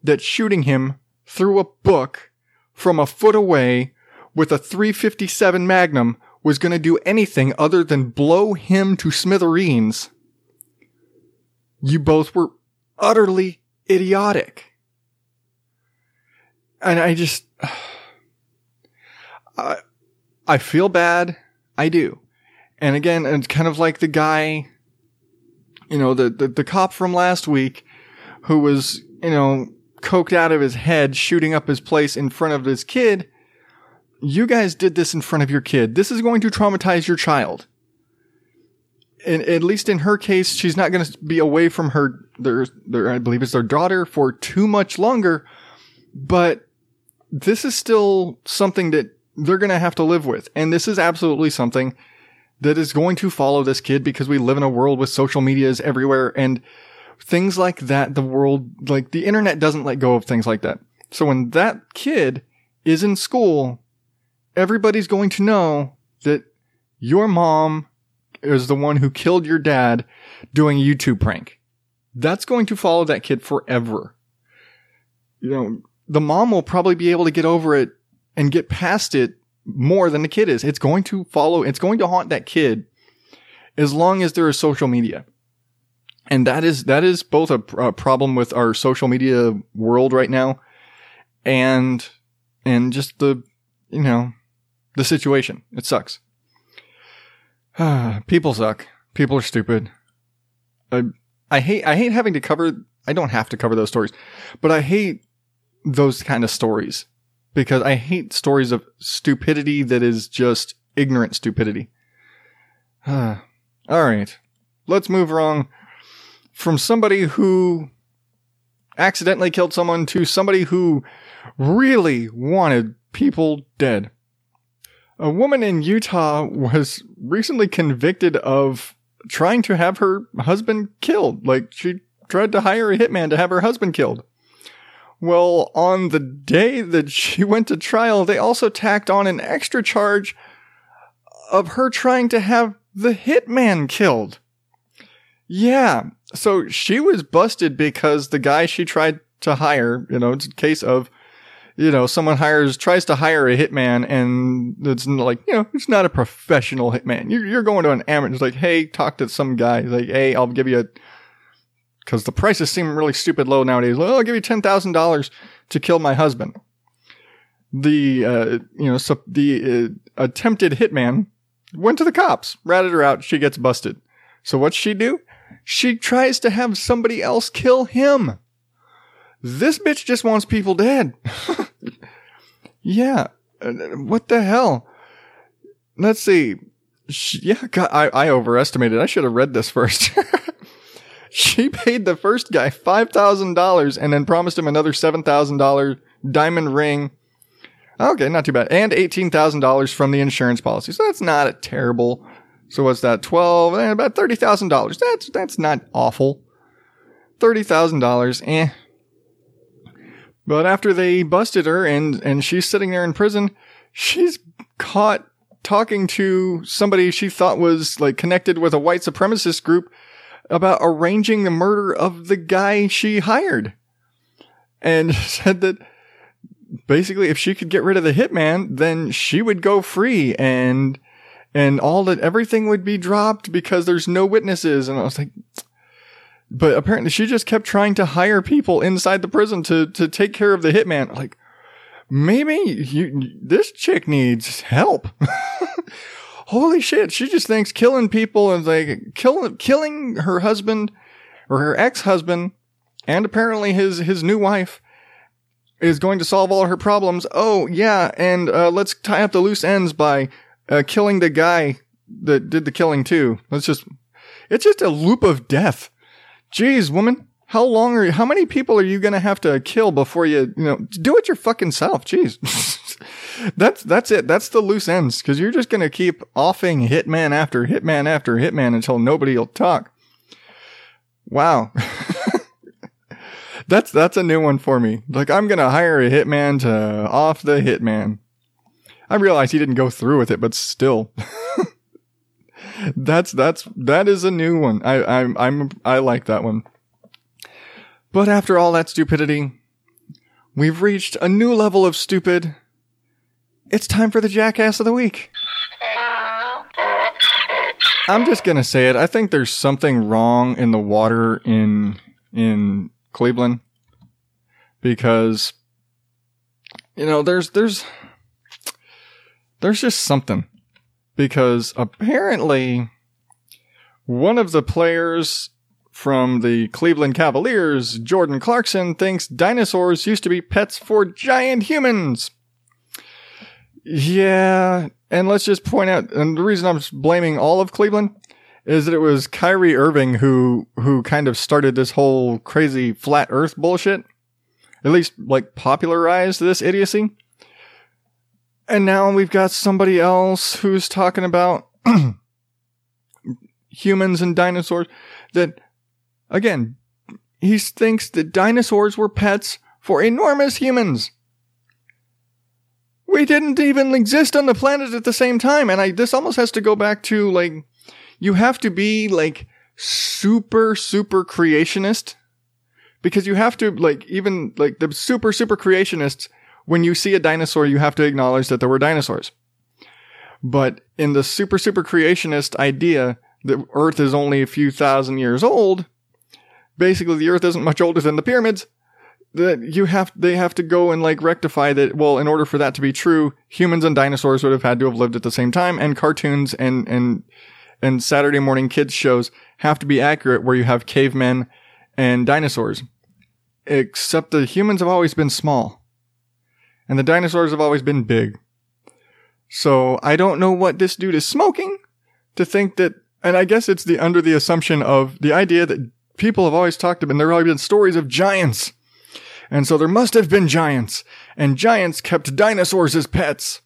that shooting him through a book from a foot away with a 357 Magnum was going to do anything other than blow him to smithereens. You both were utterly idiotic. And I just, (sighs) I, I feel bad. I do. And again, it's kind of like the guy, you know, the, the, the cop from last week who was, you know, coked out of his head, shooting up his place in front of his kid. You guys did this in front of your kid. This is going to traumatize your child. And at least in her case, she's not going to be away from her, their, their, I believe it's their daughter for too much longer. But this is still something that they're going to have to live with. And this is absolutely something that is going to follow this kid because we live in a world with social medias everywhere and things like that. The world, like the internet doesn't let go of things like that. So when that kid is in school, everybody's going to know that your mom is the one who killed your dad doing a YouTube prank. That's going to follow that kid forever. You know, the mom will probably be able to get over it and get past it more than the kid is. It's going to follow, it's going to haunt that kid as long as there is social media. And that is, that is both a, a problem with our social media world right now and, and just the, you know, the situation. It sucks. (sighs) People suck. People are stupid. I, I hate, I hate having to cover, I don't have to cover those stories, but I hate those kind of stories because I hate stories of stupidity that is just ignorant stupidity. (sighs) All right. Let's move wrong from somebody who accidentally killed someone to somebody who really wanted people dead. A woman in Utah was recently convicted of trying to have her husband killed. Like she tried to hire a hitman to have her husband killed. Well, on the day that she (laughs) went to trial, they also tacked on an extra charge of her trying to have the hitman killed. Yeah. So she was busted because the guy she tried to hire, you know, it's a case of, you know, someone hires, tries to hire a hitman and it's like, you know, it's not a professional hitman. You're, you're going to an amateur. It's like, hey, talk to some guy. He's like, hey, I'll give you a, cause the prices seem really stupid low nowadays. Well, I'll give you $10,000 to kill my husband. The, uh, you know, so the uh, attempted hitman went to the cops, ratted her out. She gets busted. So what's she do? She tries to have somebody else kill him. This bitch just wants people dead. (laughs) yeah. What the hell? Let's see. She, yeah, (laughs) God, I, I overestimated. I should have read this first. (laughs) she paid the first guy $5,000 and then promised him another $7,000 diamond ring. Okay, not too bad. And $18,000 from the insurance policy. So that's not a terrible. So what's that? 12, eh, about $30,000. That's, that's not awful. $30,000, eh. But after they busted her and, and she's sitting there in prison, she's caught talking to somebody she thought was like connected with a white supremacist group about arranging the murder of the guy she hired. And (laughs) said that basically if she could get rid of the hitman, then she would go free and and all that everything would be dropped because there's no witnesses. And I was like, but apparently she just kept trying to hire people inside the prison to to take care of the hitman. Like maybe you this chick needs help. (laughs) Holy shit, she just thinks killing people and like killing killing her husband or her ex-husband and apparently his his new wife is going to solve all her problems. Oh yeah, and uh, let's tie up the loose ends by uh, killing the guy that did the killing too. Let's just it's just a loop of death. Jeez, woman. How long are you, how many people are you going to have to kill before you, you know, do it your fucking self? Jeez. (laughs) that's, that's it. That's the loose ends. Cause you're just going to keep offing hitman after hitman after hitman until nobody will talk. Wow. (laughs) that's, that's a new one for me. Like I'm going to hire a hitman to off the hitman. I realize he didn't go through with it, but still. (laughs) that's, that's, that is a new one. I, I'm, I'm, I like that one. But after all that stupidity, we've reached a new level of stupid. It's time for the jackass of the week. I'm just gonna say it. I think there's something wrong in the water in in Cleveland because you know there's there's there's just something because apparently one of the players from the Cleveland Cavaliers, Jordan Clarkson, thinks dinosaurs used to be pets for giant humans. Yeah, and let's just point out, and the reason I'm blaming all of Cleveland is that it was Kyrie Irving who who kind of started this whole crazy flat Earth bullshit. At least, like, popularized this idiocy. And now we've got somebody else who's talking about (clears throat) humans and dinosaurs that again he thinks that dinosaurs were pets for enormous humans. We didn't even exist on the planet at the same time. And i this almost has to go back to like you have to be like super super creationist. Because you have to like even like the super super creationists when you see a dinosaur you have to acknowledge that there were dinosaurs. But in the super super creationist idea that earth is only a few thousand years old basically the earth isn't much older than the pyramids that you have they have to go and like rectify that well in order for that to be true humans and dinosaurs would have had to have lived at the same time and cartoons and and and saturday morning kids shows have to be accurate where you have cavemen and dinosaurs. Except the humans have always been small and the dinosaurs have always been big so i don't know what this dude is smoking to think that and i guess it's the under the assumption of the idea that people have always talked about and there have been stories of giants and so there must have been giants, and giants kept dinosaurs as pets.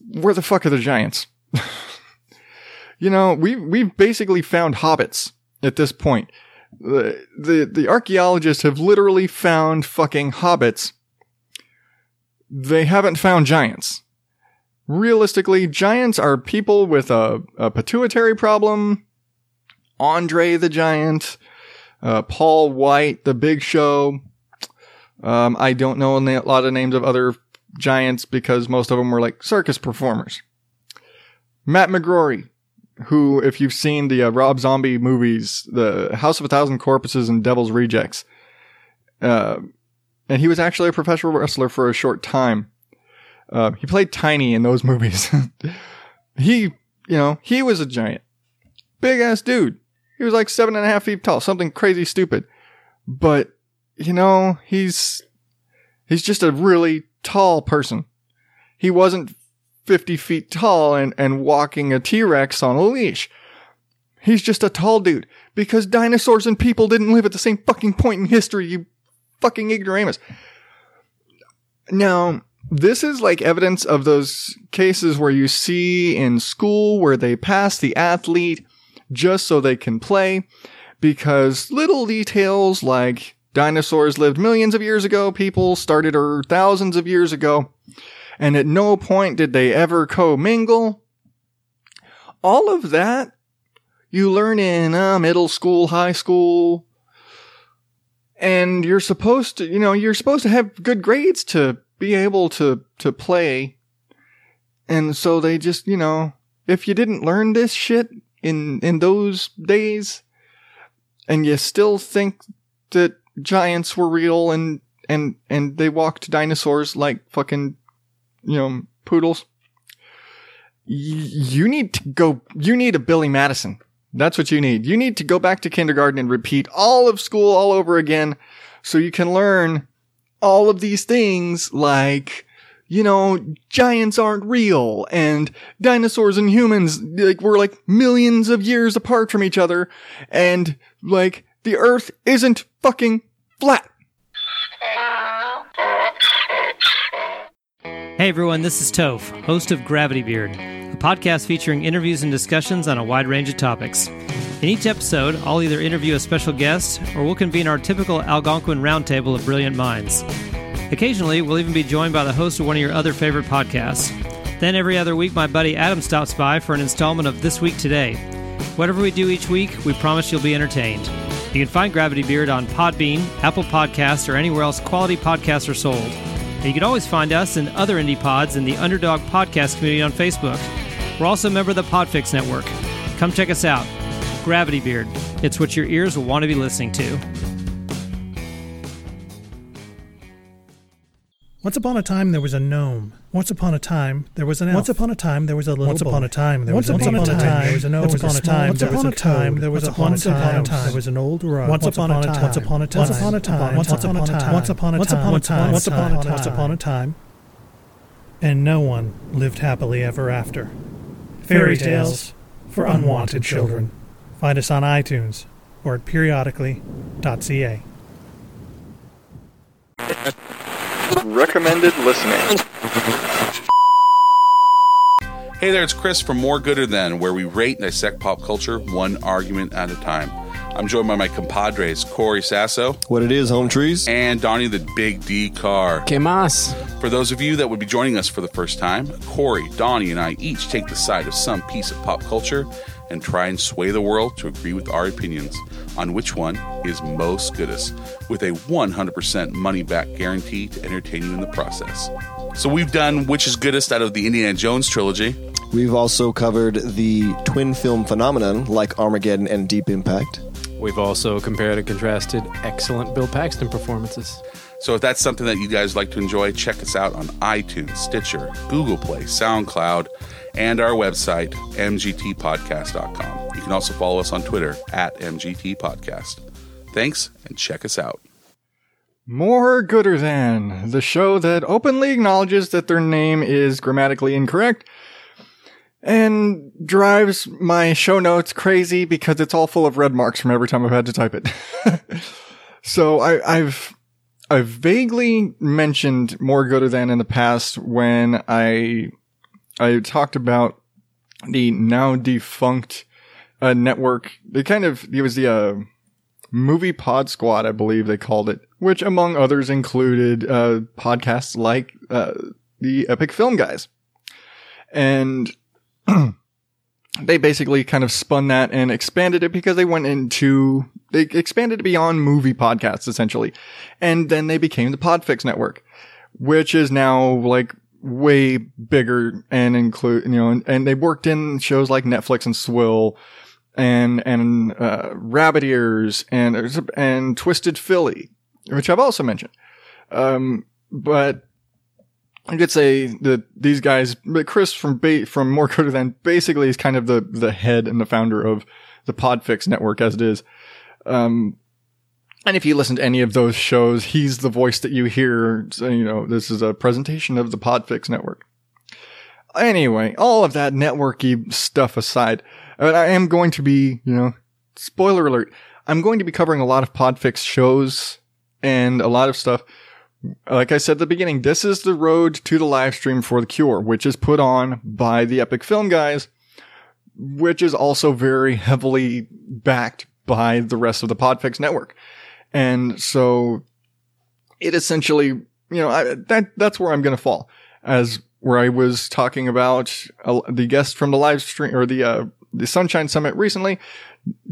Where the fuck are the giants? (laughs) you know, we we've basically found hobbits at this point. The, the the archaeologists have literally found fucking hobbits. They haven't found giants. Realistically, giants are people with a, a pituitary problem. Andre the Giant, uh, Paul White, The Big Show, um, I don't know a lot of names of other giants because most of them were like circus performers. Matt McGrory, who, if you've seen the uh, Rob Zombie movies, the House of a Thousand Corpses and Devil's Rejects, uh, and he was actually a professional wrestler for a short time. Uh, he played Tiny in those (laughs) movies. he, you know, he was a giant, big ass dude. He was like seven and a half feet tall, something crazy stupid. But you know, he's he's just a really tall person. He wasn't 50 feet tall and, and walking a T-Rex on a leash. He's just a tall dude because dinosaurs and people didn't live at the same fucking point in history, you fucking ignoramus. Now, this is like evidence of those cases where you see in school where they pass the athlete just so they can play because little details like Dinosaurs lived millions of years ago. People started er, thousands of years ago. And at no point did they ever commingle. All of that you learn in uh, middle school, high school. And you're supposed to, you know, you're supposed to have good grades to be able to, to play. And so they just, you know, if you didn't learn this shit in, in those days and you still think that giants were real and and and they walked dinosaurs like fucking you know poodles you need to go you need a billy madison that's what you need you need to go back to kindergarten and repeat all of school all over again so you can learn all of these things like you know giants aren't real and dinosaurs and humans like were like millions of years apart from each other and like the earth isn't fucking flat. Hey everyone, this is Toph, host of Gravity Beard, a podcast featuring interviews and discussions on a wide range of topics. In each episode, I'll either interview a special guest or we'll convene our typical Algonquin roundtable of brilliant minds. Occasionally, we'll even be joined by the host of one of your other favorite podcasts. Then every other week, my buddy Adam stops by for an installment of This Week Today. Whatever we do each week, we promise you'll be entertained. You can find Gravity Beard on Podbean, Apple Podcasts, or anywhere else quality podcasts are sold. And you can always find us and other indie pods in the Underdog Podcast community on Facebook. We're also a member of the Podfix Network. Come check us out. Gravity Beard. It's what your ears will want to be listening to. Once upon a time, there was a gnome. Once upon a time, there was an elf. Once upon a time, there was a little Once upon a time, there was Once upon a time, there was a gnome. Once upon a time, there was a time, there was a once upon a time, there was an old rug. Once upon a time, once upon a time, once upon a time, once upon a time, once upon a time, once upon a time, once upon a time, once upon a time, and no one lived happily ever after. Fairy tales for unwanted children. Find us on iTunes or at periodically.ca. Recommended listening. Hey there, it's Chris from More Gooder Than, where we rate and dissect pop culture one argument at a time. I'm joined by my compadres, Corey Sasso. What it is, home trees? And Donnie the Big D Car. Que mas? For those of you that would be joining us for the first time, Corey, Donnie, and I each take the side of some piece of pop culture and try and sway the world to agree with our opinions on which one is most goodest, with a 100% money back guarantee to entertain you in the process. So we've done which is goodest out of the Indiana Jones trilogy. We've also covered the twin film phenomenon like Armageddon and Deep Impact. We've also compared and contrasted excellent Bill Paxton performances. So if that's something that you guys like to enjoy, check us out on iTunes, Stitcher, Google Play, SoundCloud, and our website, mgtpodcast.com. You can also follow us on Twitter at mgtpodcast. Thanks, and check us out. More Gooder Than, the show that openly acknowledges that their name is grammatically incorrect and drives my show notes crazy because it's all full of red marks from every time I've had to type it. (laughs) so I, I've I've vaguely mentioned more Gooder Than in the past when I I talked about the now defunct uh, network. They kind of it was the uh, movie pod squad, I believe they called it, which among others included uh, podcasts like uh, the Epic Film Guys, and (clears throat) they basically kind of spun that and expanded it because they went into they expanded it beyond movie podcasts essentially, and then they became the Podfix Network, which is now like way bigger and include you know and, and they worked in shows like Netflix and Swill and and uh, Rabbit Ears and and Twisted Philly, which I've also mentioned. Um, but I could say that these guys, but Chris from ba- from More Gooder Than basically is kind of the the head and the founder of the Podfix network as it is. Um, and if you listen to any of those shows, he's the voice that you hear. So, you know, this is a presentation of the Podfix network. Anyway, all of that networky stuff aside, I am going to be, you know, spoiler alert, I'm going to be covering a lot of Podfix shows and a lot of stuff. Like I said at the beginning, this is the road to the live stream for The Cure, which is put on by the Epic Film guys, which is also very heavily backed by the rest of the Podfix network. And so it essentially, you know, I, that, that's where I'm going to fall as where I was talking about uh, the guest from the live stream or the, uh, the Sunshine Summit recently.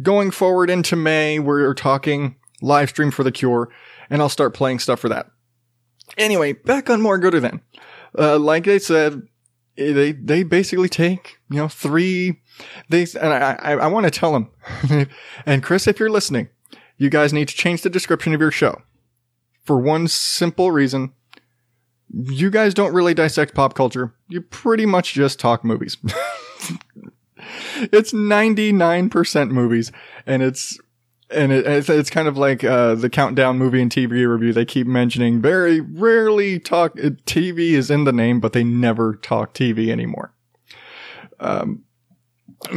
Going forward into May, we're talking live stream for the cure and I'll start playing stuff for that. Anyway, back on more Gooder Than. Uh, like I said, they, they basically take, you know, three, they, and I, I, I want to tell them, (laughs) and Chris, if you're listening, you guys need to change the description of your show for one simple reason. You guys don't really dissect pop culture. You pretty much just talk movies. (laughs) it's 99% movies and it's and it, it's, it's kind of like uh, the countdown movie and TV review. They keep mentioning very rarely talk. uh, TV is in the name, but they never talk TV anymore. Um,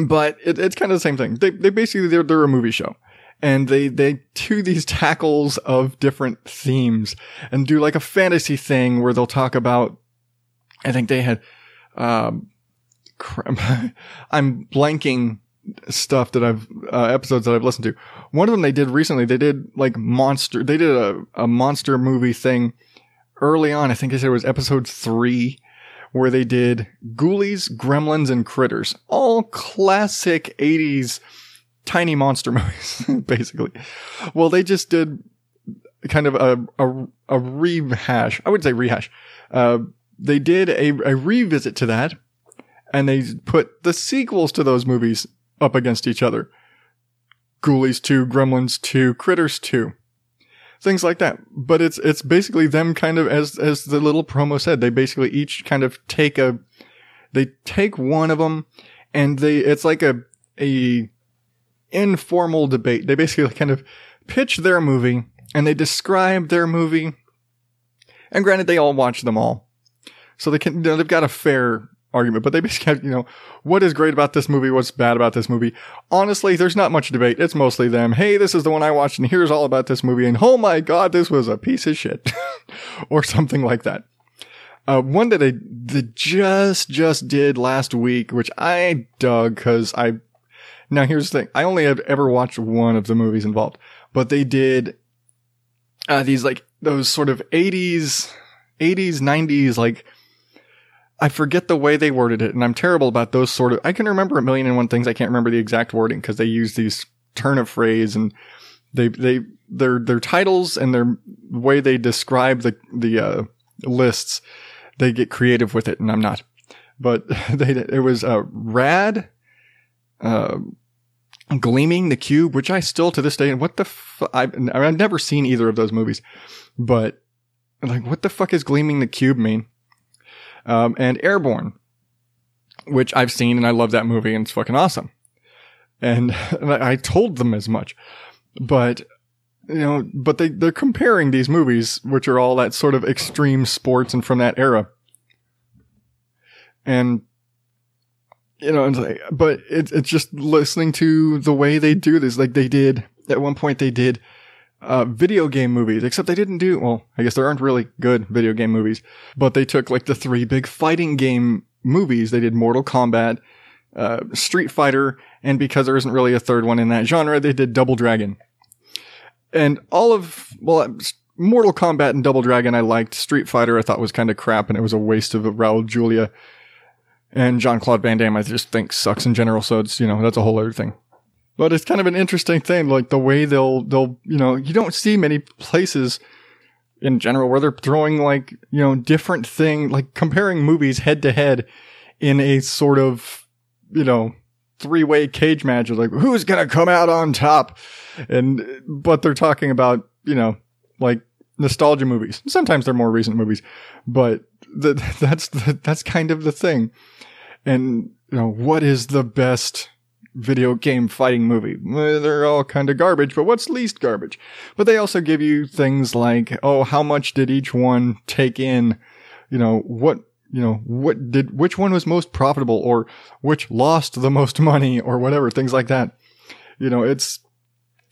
but it, it's kind of the same thing. They they basically they're they're a movie show, and they they do these (laughs) tackles of different themes and do like a fantasy thing where they'll talk about. I think they had. Um, (laughs) I'm blanking stuff that I've uh, episodes that I've listened to. One of them they did recently. They did like monster. They did a a monster movie thing early on. I think they said it was episode three, where they did Ghoulies, Gremlins, and Critters, all classic '80s tiny monster (laughs) movies, basically. Well, they just did kind of a a, a rehash. I would say rehash. Uh, they did a, a revisit to that, and they put the sequels to those movies up against each other. Ghoulies 2, Gremlins 2, Critters 2. Things like that. But it's, it's basically them kind of, as, as the little promo said, they basically each kind of take a, they take one of them and they, it's like a, a informal debate. They basically kind of pitch their movie and they describe their movie. And granted, they all watch them all. So they can, they've got a fair argument, but they basically have, you know, what is great about this movie? What's bad about this movie? Honestly, there's not much debate. It's mostly them. Hey, this is the one I watched and here's all about this movie. And oh my God, this was a piece of shit (laughs) or something like that. Uh, one that I just just did last week, which I dug because I. Now here's the thing: I only have ever watched one of the movies involved, but they did uh, these like those sort of 80s, 80s, 90s like. I forget the way they worded it, and I'm terrible about those sort of. I can remember a million and one things. I can't remember the exact wording because they use these turn of phrase and they they their their titles and their way they describe the the uh, lists. They get creative with it, and I'm not. But (laughs) they it was uh, rad, uh, gleaming the cube, which I still to this day. And what the fu- I've, I've never seen either of those movies, but like what the fuck is gleaming the cube mean? Um, and Airborne, which I've seen and I love that movie and it's fucking awesome. And (laughs) I told them as much, but you know, but they, they're comparing these movies, which are all that sort of extreme sports and from that era. And, you know, it's like, but it's, it's just listening to the way they do this. Like they did, at one point they did, uh, video game movies, except they didn't do, well, I guess there aren't really good video game movies, but they took like the three big fighting game movies. They did Mortal Kombat, uh, Street Fighter, and because there isn't really a third one in that genre, they did Double Dragon. And all of, well, Mortal Kombat and Double Dragon I liked. Street Fighter I thought was kind of crap and it was a waste of Raul Julia. And Jean Claude Van Damme I just think sucks in general, so it's, you know, that's a whole other thing. But it's kind of an interesting thing, like the way they'll, they'll, you know, you don't see many places in general where they're throwing like, you know, different thing, like comparing movies head to head in a sort of, you know, three way cage match like, who's to come out on top? And, but they're talking about, you know, like nostalgia movies. Sometimes they're more recent movies, but the, (laughs) that's, the, that's kind of the thing. And, you know, what is the best video game fighting movie. Eh, they're all kind of garbage, but what's least garbage? But they also give you things like, oh, how much did each one take in? You know, what, you know, what did, which one was most profitable or which lost the most money or whatever, things like that. You know, it's,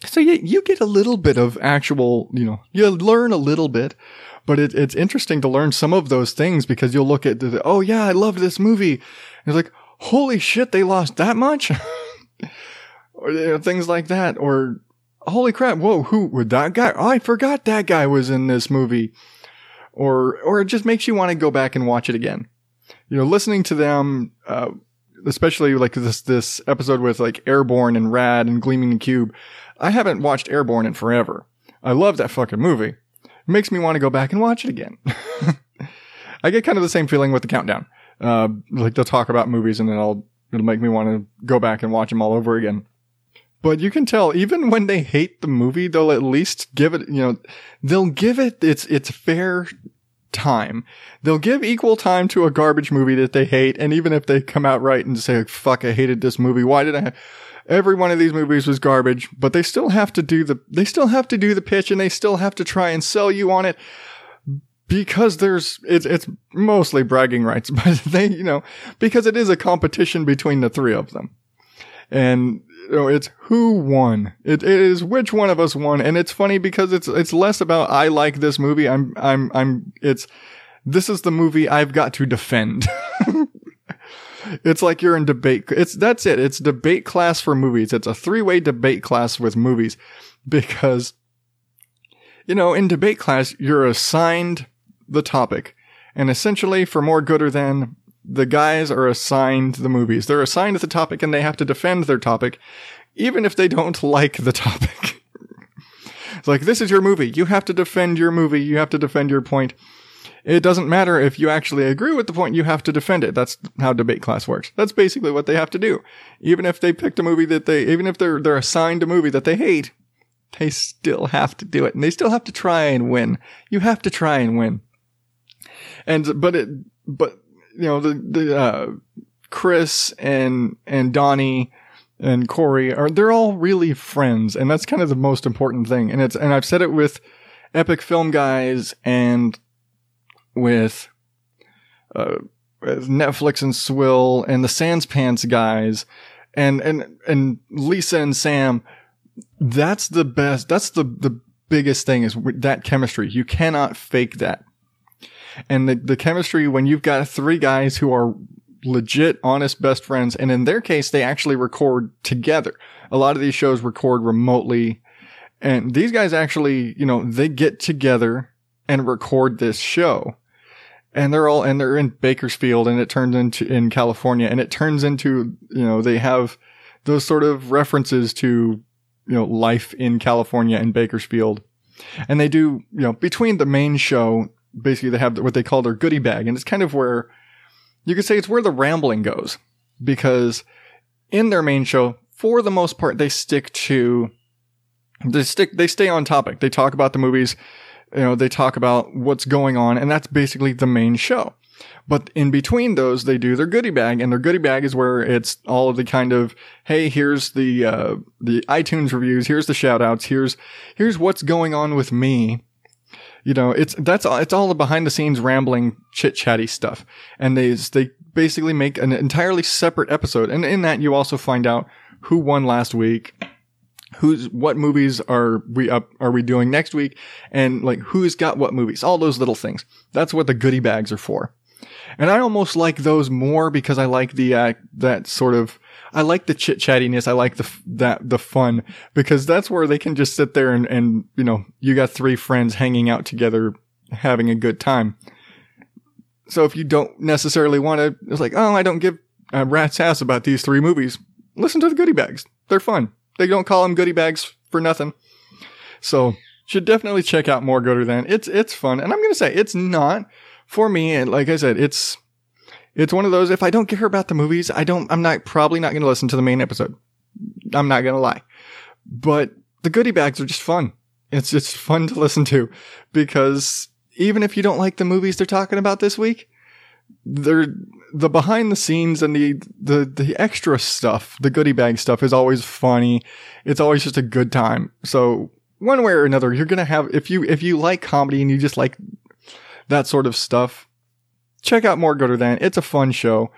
so you, you get a little bit of actual, you know, you learn a little bit, but it, it's interesting to learn some of those things because you'll look at the, oh yeah, I loved this movie. And it's like, holy shit, they lost that much? (laughs) or you know, things like that. Or holy crap, whoa, who would that guy? Oh, I forgot that guy was in this movie. Or or it just makes you want to go back and watch it again. You know, listening to them, uh, especially like this this episode with like Airborne and Rad and Gleaming Cube. I haven't watched Airborne in forever. I love that fucking movie. It makes me want to go back and watch it again. (laughs) I get kind of the same feeling with the countdown. Uh, like they'll talk about movies and then I'll it'll make me want to go back and watch them all over again. But you can tell even when they hate the movie, they'll at least give it, you know, they'll give it its its fair time. They'll give equal time to a garbage movie that they hate, and even if they come out right and say, "Fuck, I hated this movie. Why did I?" Every one of these movies was garbage, but they still have to do the they still have to do the pitch, and they still have to try and sell you on it because there's it's it's mostly bragging rights, (laughs) but they you know because it is a competition between the three of them, and know it's who won. It, it is which one of us won, and it's funny because it's it's less about I like this movie. I'm I'm I'm it's this is the movie I've got to defend. (laughs) it's like you're in debate. It's that's it. It's debate class for movies. It's a three way debate class with movies because you know in debate class you're assigned the topic. And essentially, for More Gooder Than, the guys are assigned the movies. They're assigned the topic and they have to defend their topic, even if they don't (laughs) like the topic. it's like, this is your movie. You have to defend your movie. You have to defend your point. It doesn't matter if you actually agree with the point, you have to defend it. That's how debate class works. That's basically what they have to do. Even if they picked a movie that they, even if they're, they're assigned a movie that they hate, they still have to do it. And they still have to try and win. You have to try and win and but it but you know the the uh, Chris and and Donnie and Corey are they're all really friends, and that's kind of the most important thing. And it's and I've said it with Epic Film guys and with uh, Netflix and Swill and the Sans Pants guys and and and Lisa and Sam. That's the best. That's the the biggest thing is that chemistry. You cannot fake that. And the, the chemistry when you've got three guys who are legit, honest best friends. And in their case, they actually record together. A lot of these shows record remotely. And these guys actually, you know, they get together and record this show. And they're all, and they're in Bakersfield and it turns into, in California and it turns into, you know, they have those sort of references to, you know, life in California and Bakersfield. And they do, you know, between the main show, basically they have what they call their goodie bag. And it's kind of where you could say it's where the rambling goes because in their main show, for the most part, they stick to, they stick, they stay on topic. They talk about the movies, you know, they talk about what's going on and that's basically the main show. But in between those, they do their goodie bag, and their goodie bag is where it's all of the kind of, hey, here's the uh, the iTunes reviews, here's the shout outs, here's here's what's going on with me. You know, it's that's all it's all the behind the scenes rambling chit chatty stuff, and they they basically make an entirely separate episode, and in that you also find out who won last week, who's what movies are we up are we doing next week and like who's got what movies. All those little things. That's what the goodie bags are for. And i almost like those more because i like the uh, that sort of i like the chit chattiness i like the that the fun because that's where they can just sit there and and you know you got three friends hanging out together having a good time so if you don't necessarily want to it's like oh i don't give a rat's ass about these three movies listen to the goodie bags they're fun they don't call them goodie bags for nothing. So should definitely check out more Gooder Than. It's it's fun, and I'm gonna say it's not for me. And like I said, it's it's one of those. If I don't care about the movies, I don't. I'm not probably not gonna listen to the main episode. I'm not gonna lie, but the goodie bags are just fun. It's just fun to listen to because even if you don't like the movies they're talking about this week, they're the behind the scenes and the, the, the extra stuff, the goodie bag stuff is always funny. It's always just a good time. So one way or another, you're going to have, if you, if you like comedy and you just like that sort of stuff, check out More Gooder Than. It's a fun show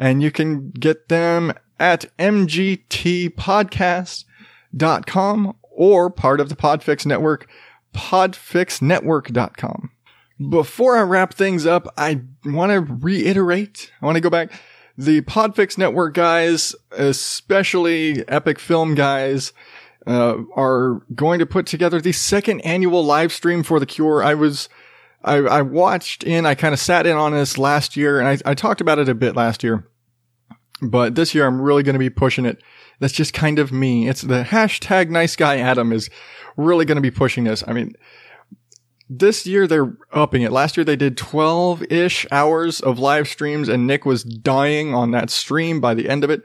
and you can get them at mgtpodcast.com or part of the Podfix network, podfixnetwork.com. Before I wrap things up, I want to reiterate, I want to go back. The Podfix Network guys, especially Epic Film guys, uh, are going to put together the second annual live stream for The Cure. I was, I, I watched in, I kind of sat in on this last year and I, I talked about it a bit last year. But this year I'm really going to be pushing it. That's just kind of me. It's the hashtag nice guy Adam is really going to be pushing this. I mean, this year they're upping it. Last year they did 12 ish hours of live streams and Nick was dying on that stream by the end of it.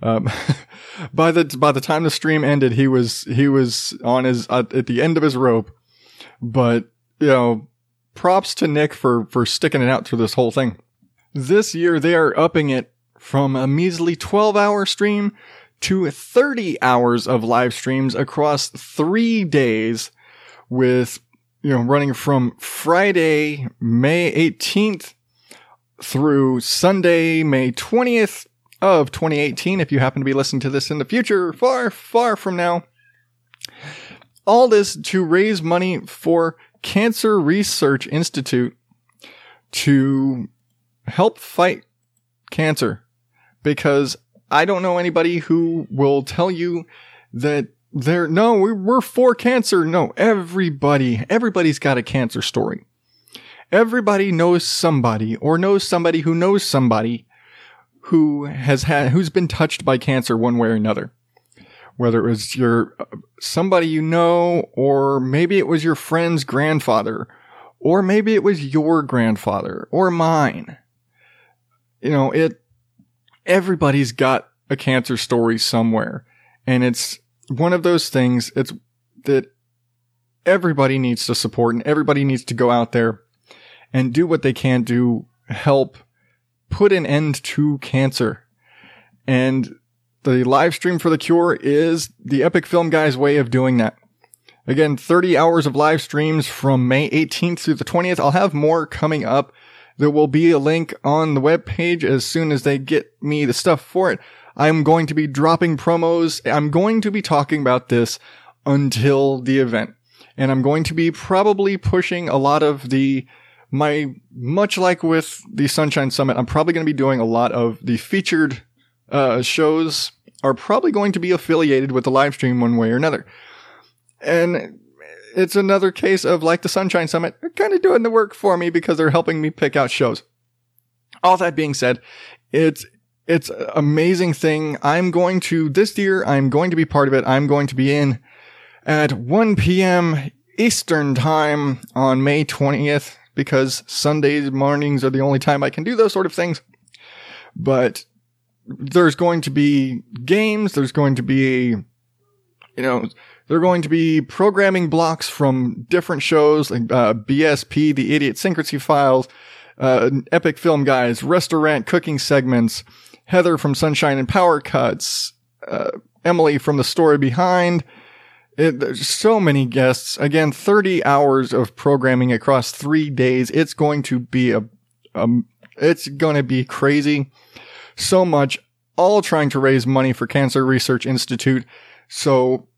Um, (laughs) by the, by the time the stream ended, he was, he was on his, uh, at the end of his rope. But, you know, props to Nick for, for sticking it out through this whole thing. This year they are upping it from a measly 12 hour stream to 30 hours of live streams across three days with you know, running from Friday, May 18th through Sunday, May 20th of 2018. If you happen to be listening to this in the future, far, far from now. All this to raise money for Cancer Research Institute to help fight cancer because I don't know anybody who will tell you that there, no, we're for cancer. No, everybody, everybody's got a cancer story. Everybody knows somebody or knows somebody who knows somebody who has had, who's been touched by cancer one way or another. Whether it was your, somebody you know, or maybe it was your friend's grandfather, or maybe it was your grandfather or mine. You know, it, everybody's got a cancer story somewhere and it's, one of those things it's that everybody needs to support and everybody needs to go out there and do what they can to help put an end to cancer. And the live stream for the cure is the Epic Film Guys way of doing that. Again, 30 hours of live streams from May 18th through the 20th. I'll have more coming up. There will be a link on the web page as soon as they get me the stuff for it. I'm going to be dropping promos. I'm going to be talking about this until the event. And I'm going to be probably pushing a lot of the my much like with the Sunshine Summit, I'm probably going to be doing a lot of the featured uh, shows are probably going to be affiliated with the live stream one way or another. And it's another case of like the Sunshine Summit, they're kind of doing the work for me because they're helping me pick out shows. All that being said, it's it's an amazing thing. I'm going to this year. I'm going to be part of it. I'm going to be in at 1 p.m. Eastern time on May 20th because Sundays mornings are the only time I can do those sort of things. But there's going to be games. There's going to be, you know, there are going to be programming blocks from different shows like uh, BSP, the Idiosyncrasy Files, uh, Epic Film Guys, Restaurant Cooking Segments, Heather from Sunshine and Power Cuts, uh, Emily from The Story Behind. It, there's so many guests. Again, 30 hours of programming across three days. It's going to be a, um, it's going to be crazy. So much, all trying to raise money for Cancer Research Institute. So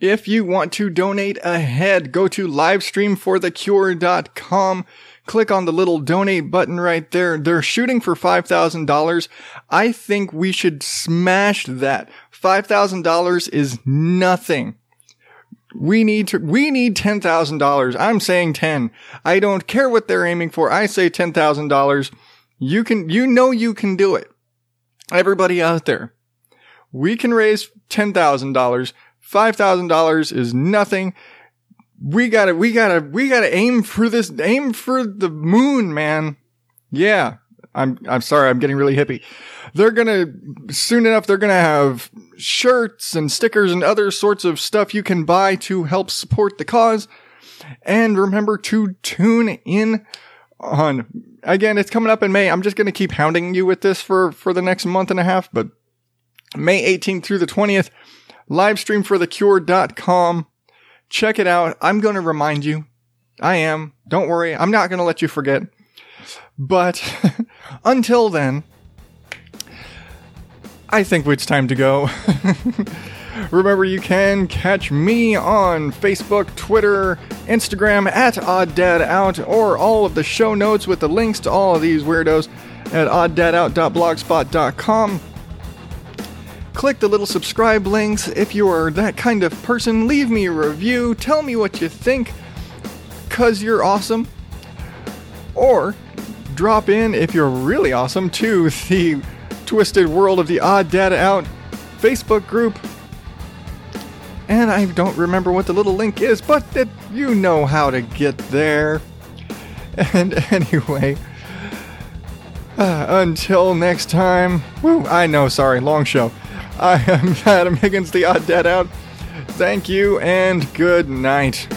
if you want to donate ahead, go to livestreamforthecure.com. Click on the little donate button right there. They're shooting for $5,000. I think we should smash that. $5,000 is nothing. We need to, we need $10,000. I'm saying 10. I don't care what they're aiming for. I say $10,000. You can, you know you can do it. Everybody out there. We can raise $10,000. $5,000 is nothing. We gotta, we gotta, we gotta aim for this, aim for the moon, man. Yeah. I'm, I'm sorry. I'm getting really hippie. They're gonna, soon enough, they're gonna have shirts and stickers and other sorts of stuff you can buy to help support the cause. And remember to tune in on, again, it's coming up in May. I'm just gonna keep hounding you with this for, for the next month and a half, but May 18th through the 20th, livestreamforthecure.com. Check it out. I'm going to remind you. I am. Don't worry. I'm not going to let you forget. But (laughs) until then, I think it's time to go. (laughs) Remember, you can catch me on Facebook, Twitter, Instagram at Odd Dad Out, or all of the show notes with the links to all of these weirdos at odddadout.blogspot.com. Click the little subscribe links if you are that kind of person. Leave me a review. Tell me what you think, because you're awesome. Or drop in if you're really awesome to the Twisted World of the Odd Dad Out Facebook group. And I don't remember what the little link is, but it, you know how to get there. (laughs) And anyway, uh, until next time, woo, I know, sorry, long show. (laughs) I am Adam Higgins, the Odd Dad Out. Thank you and good night.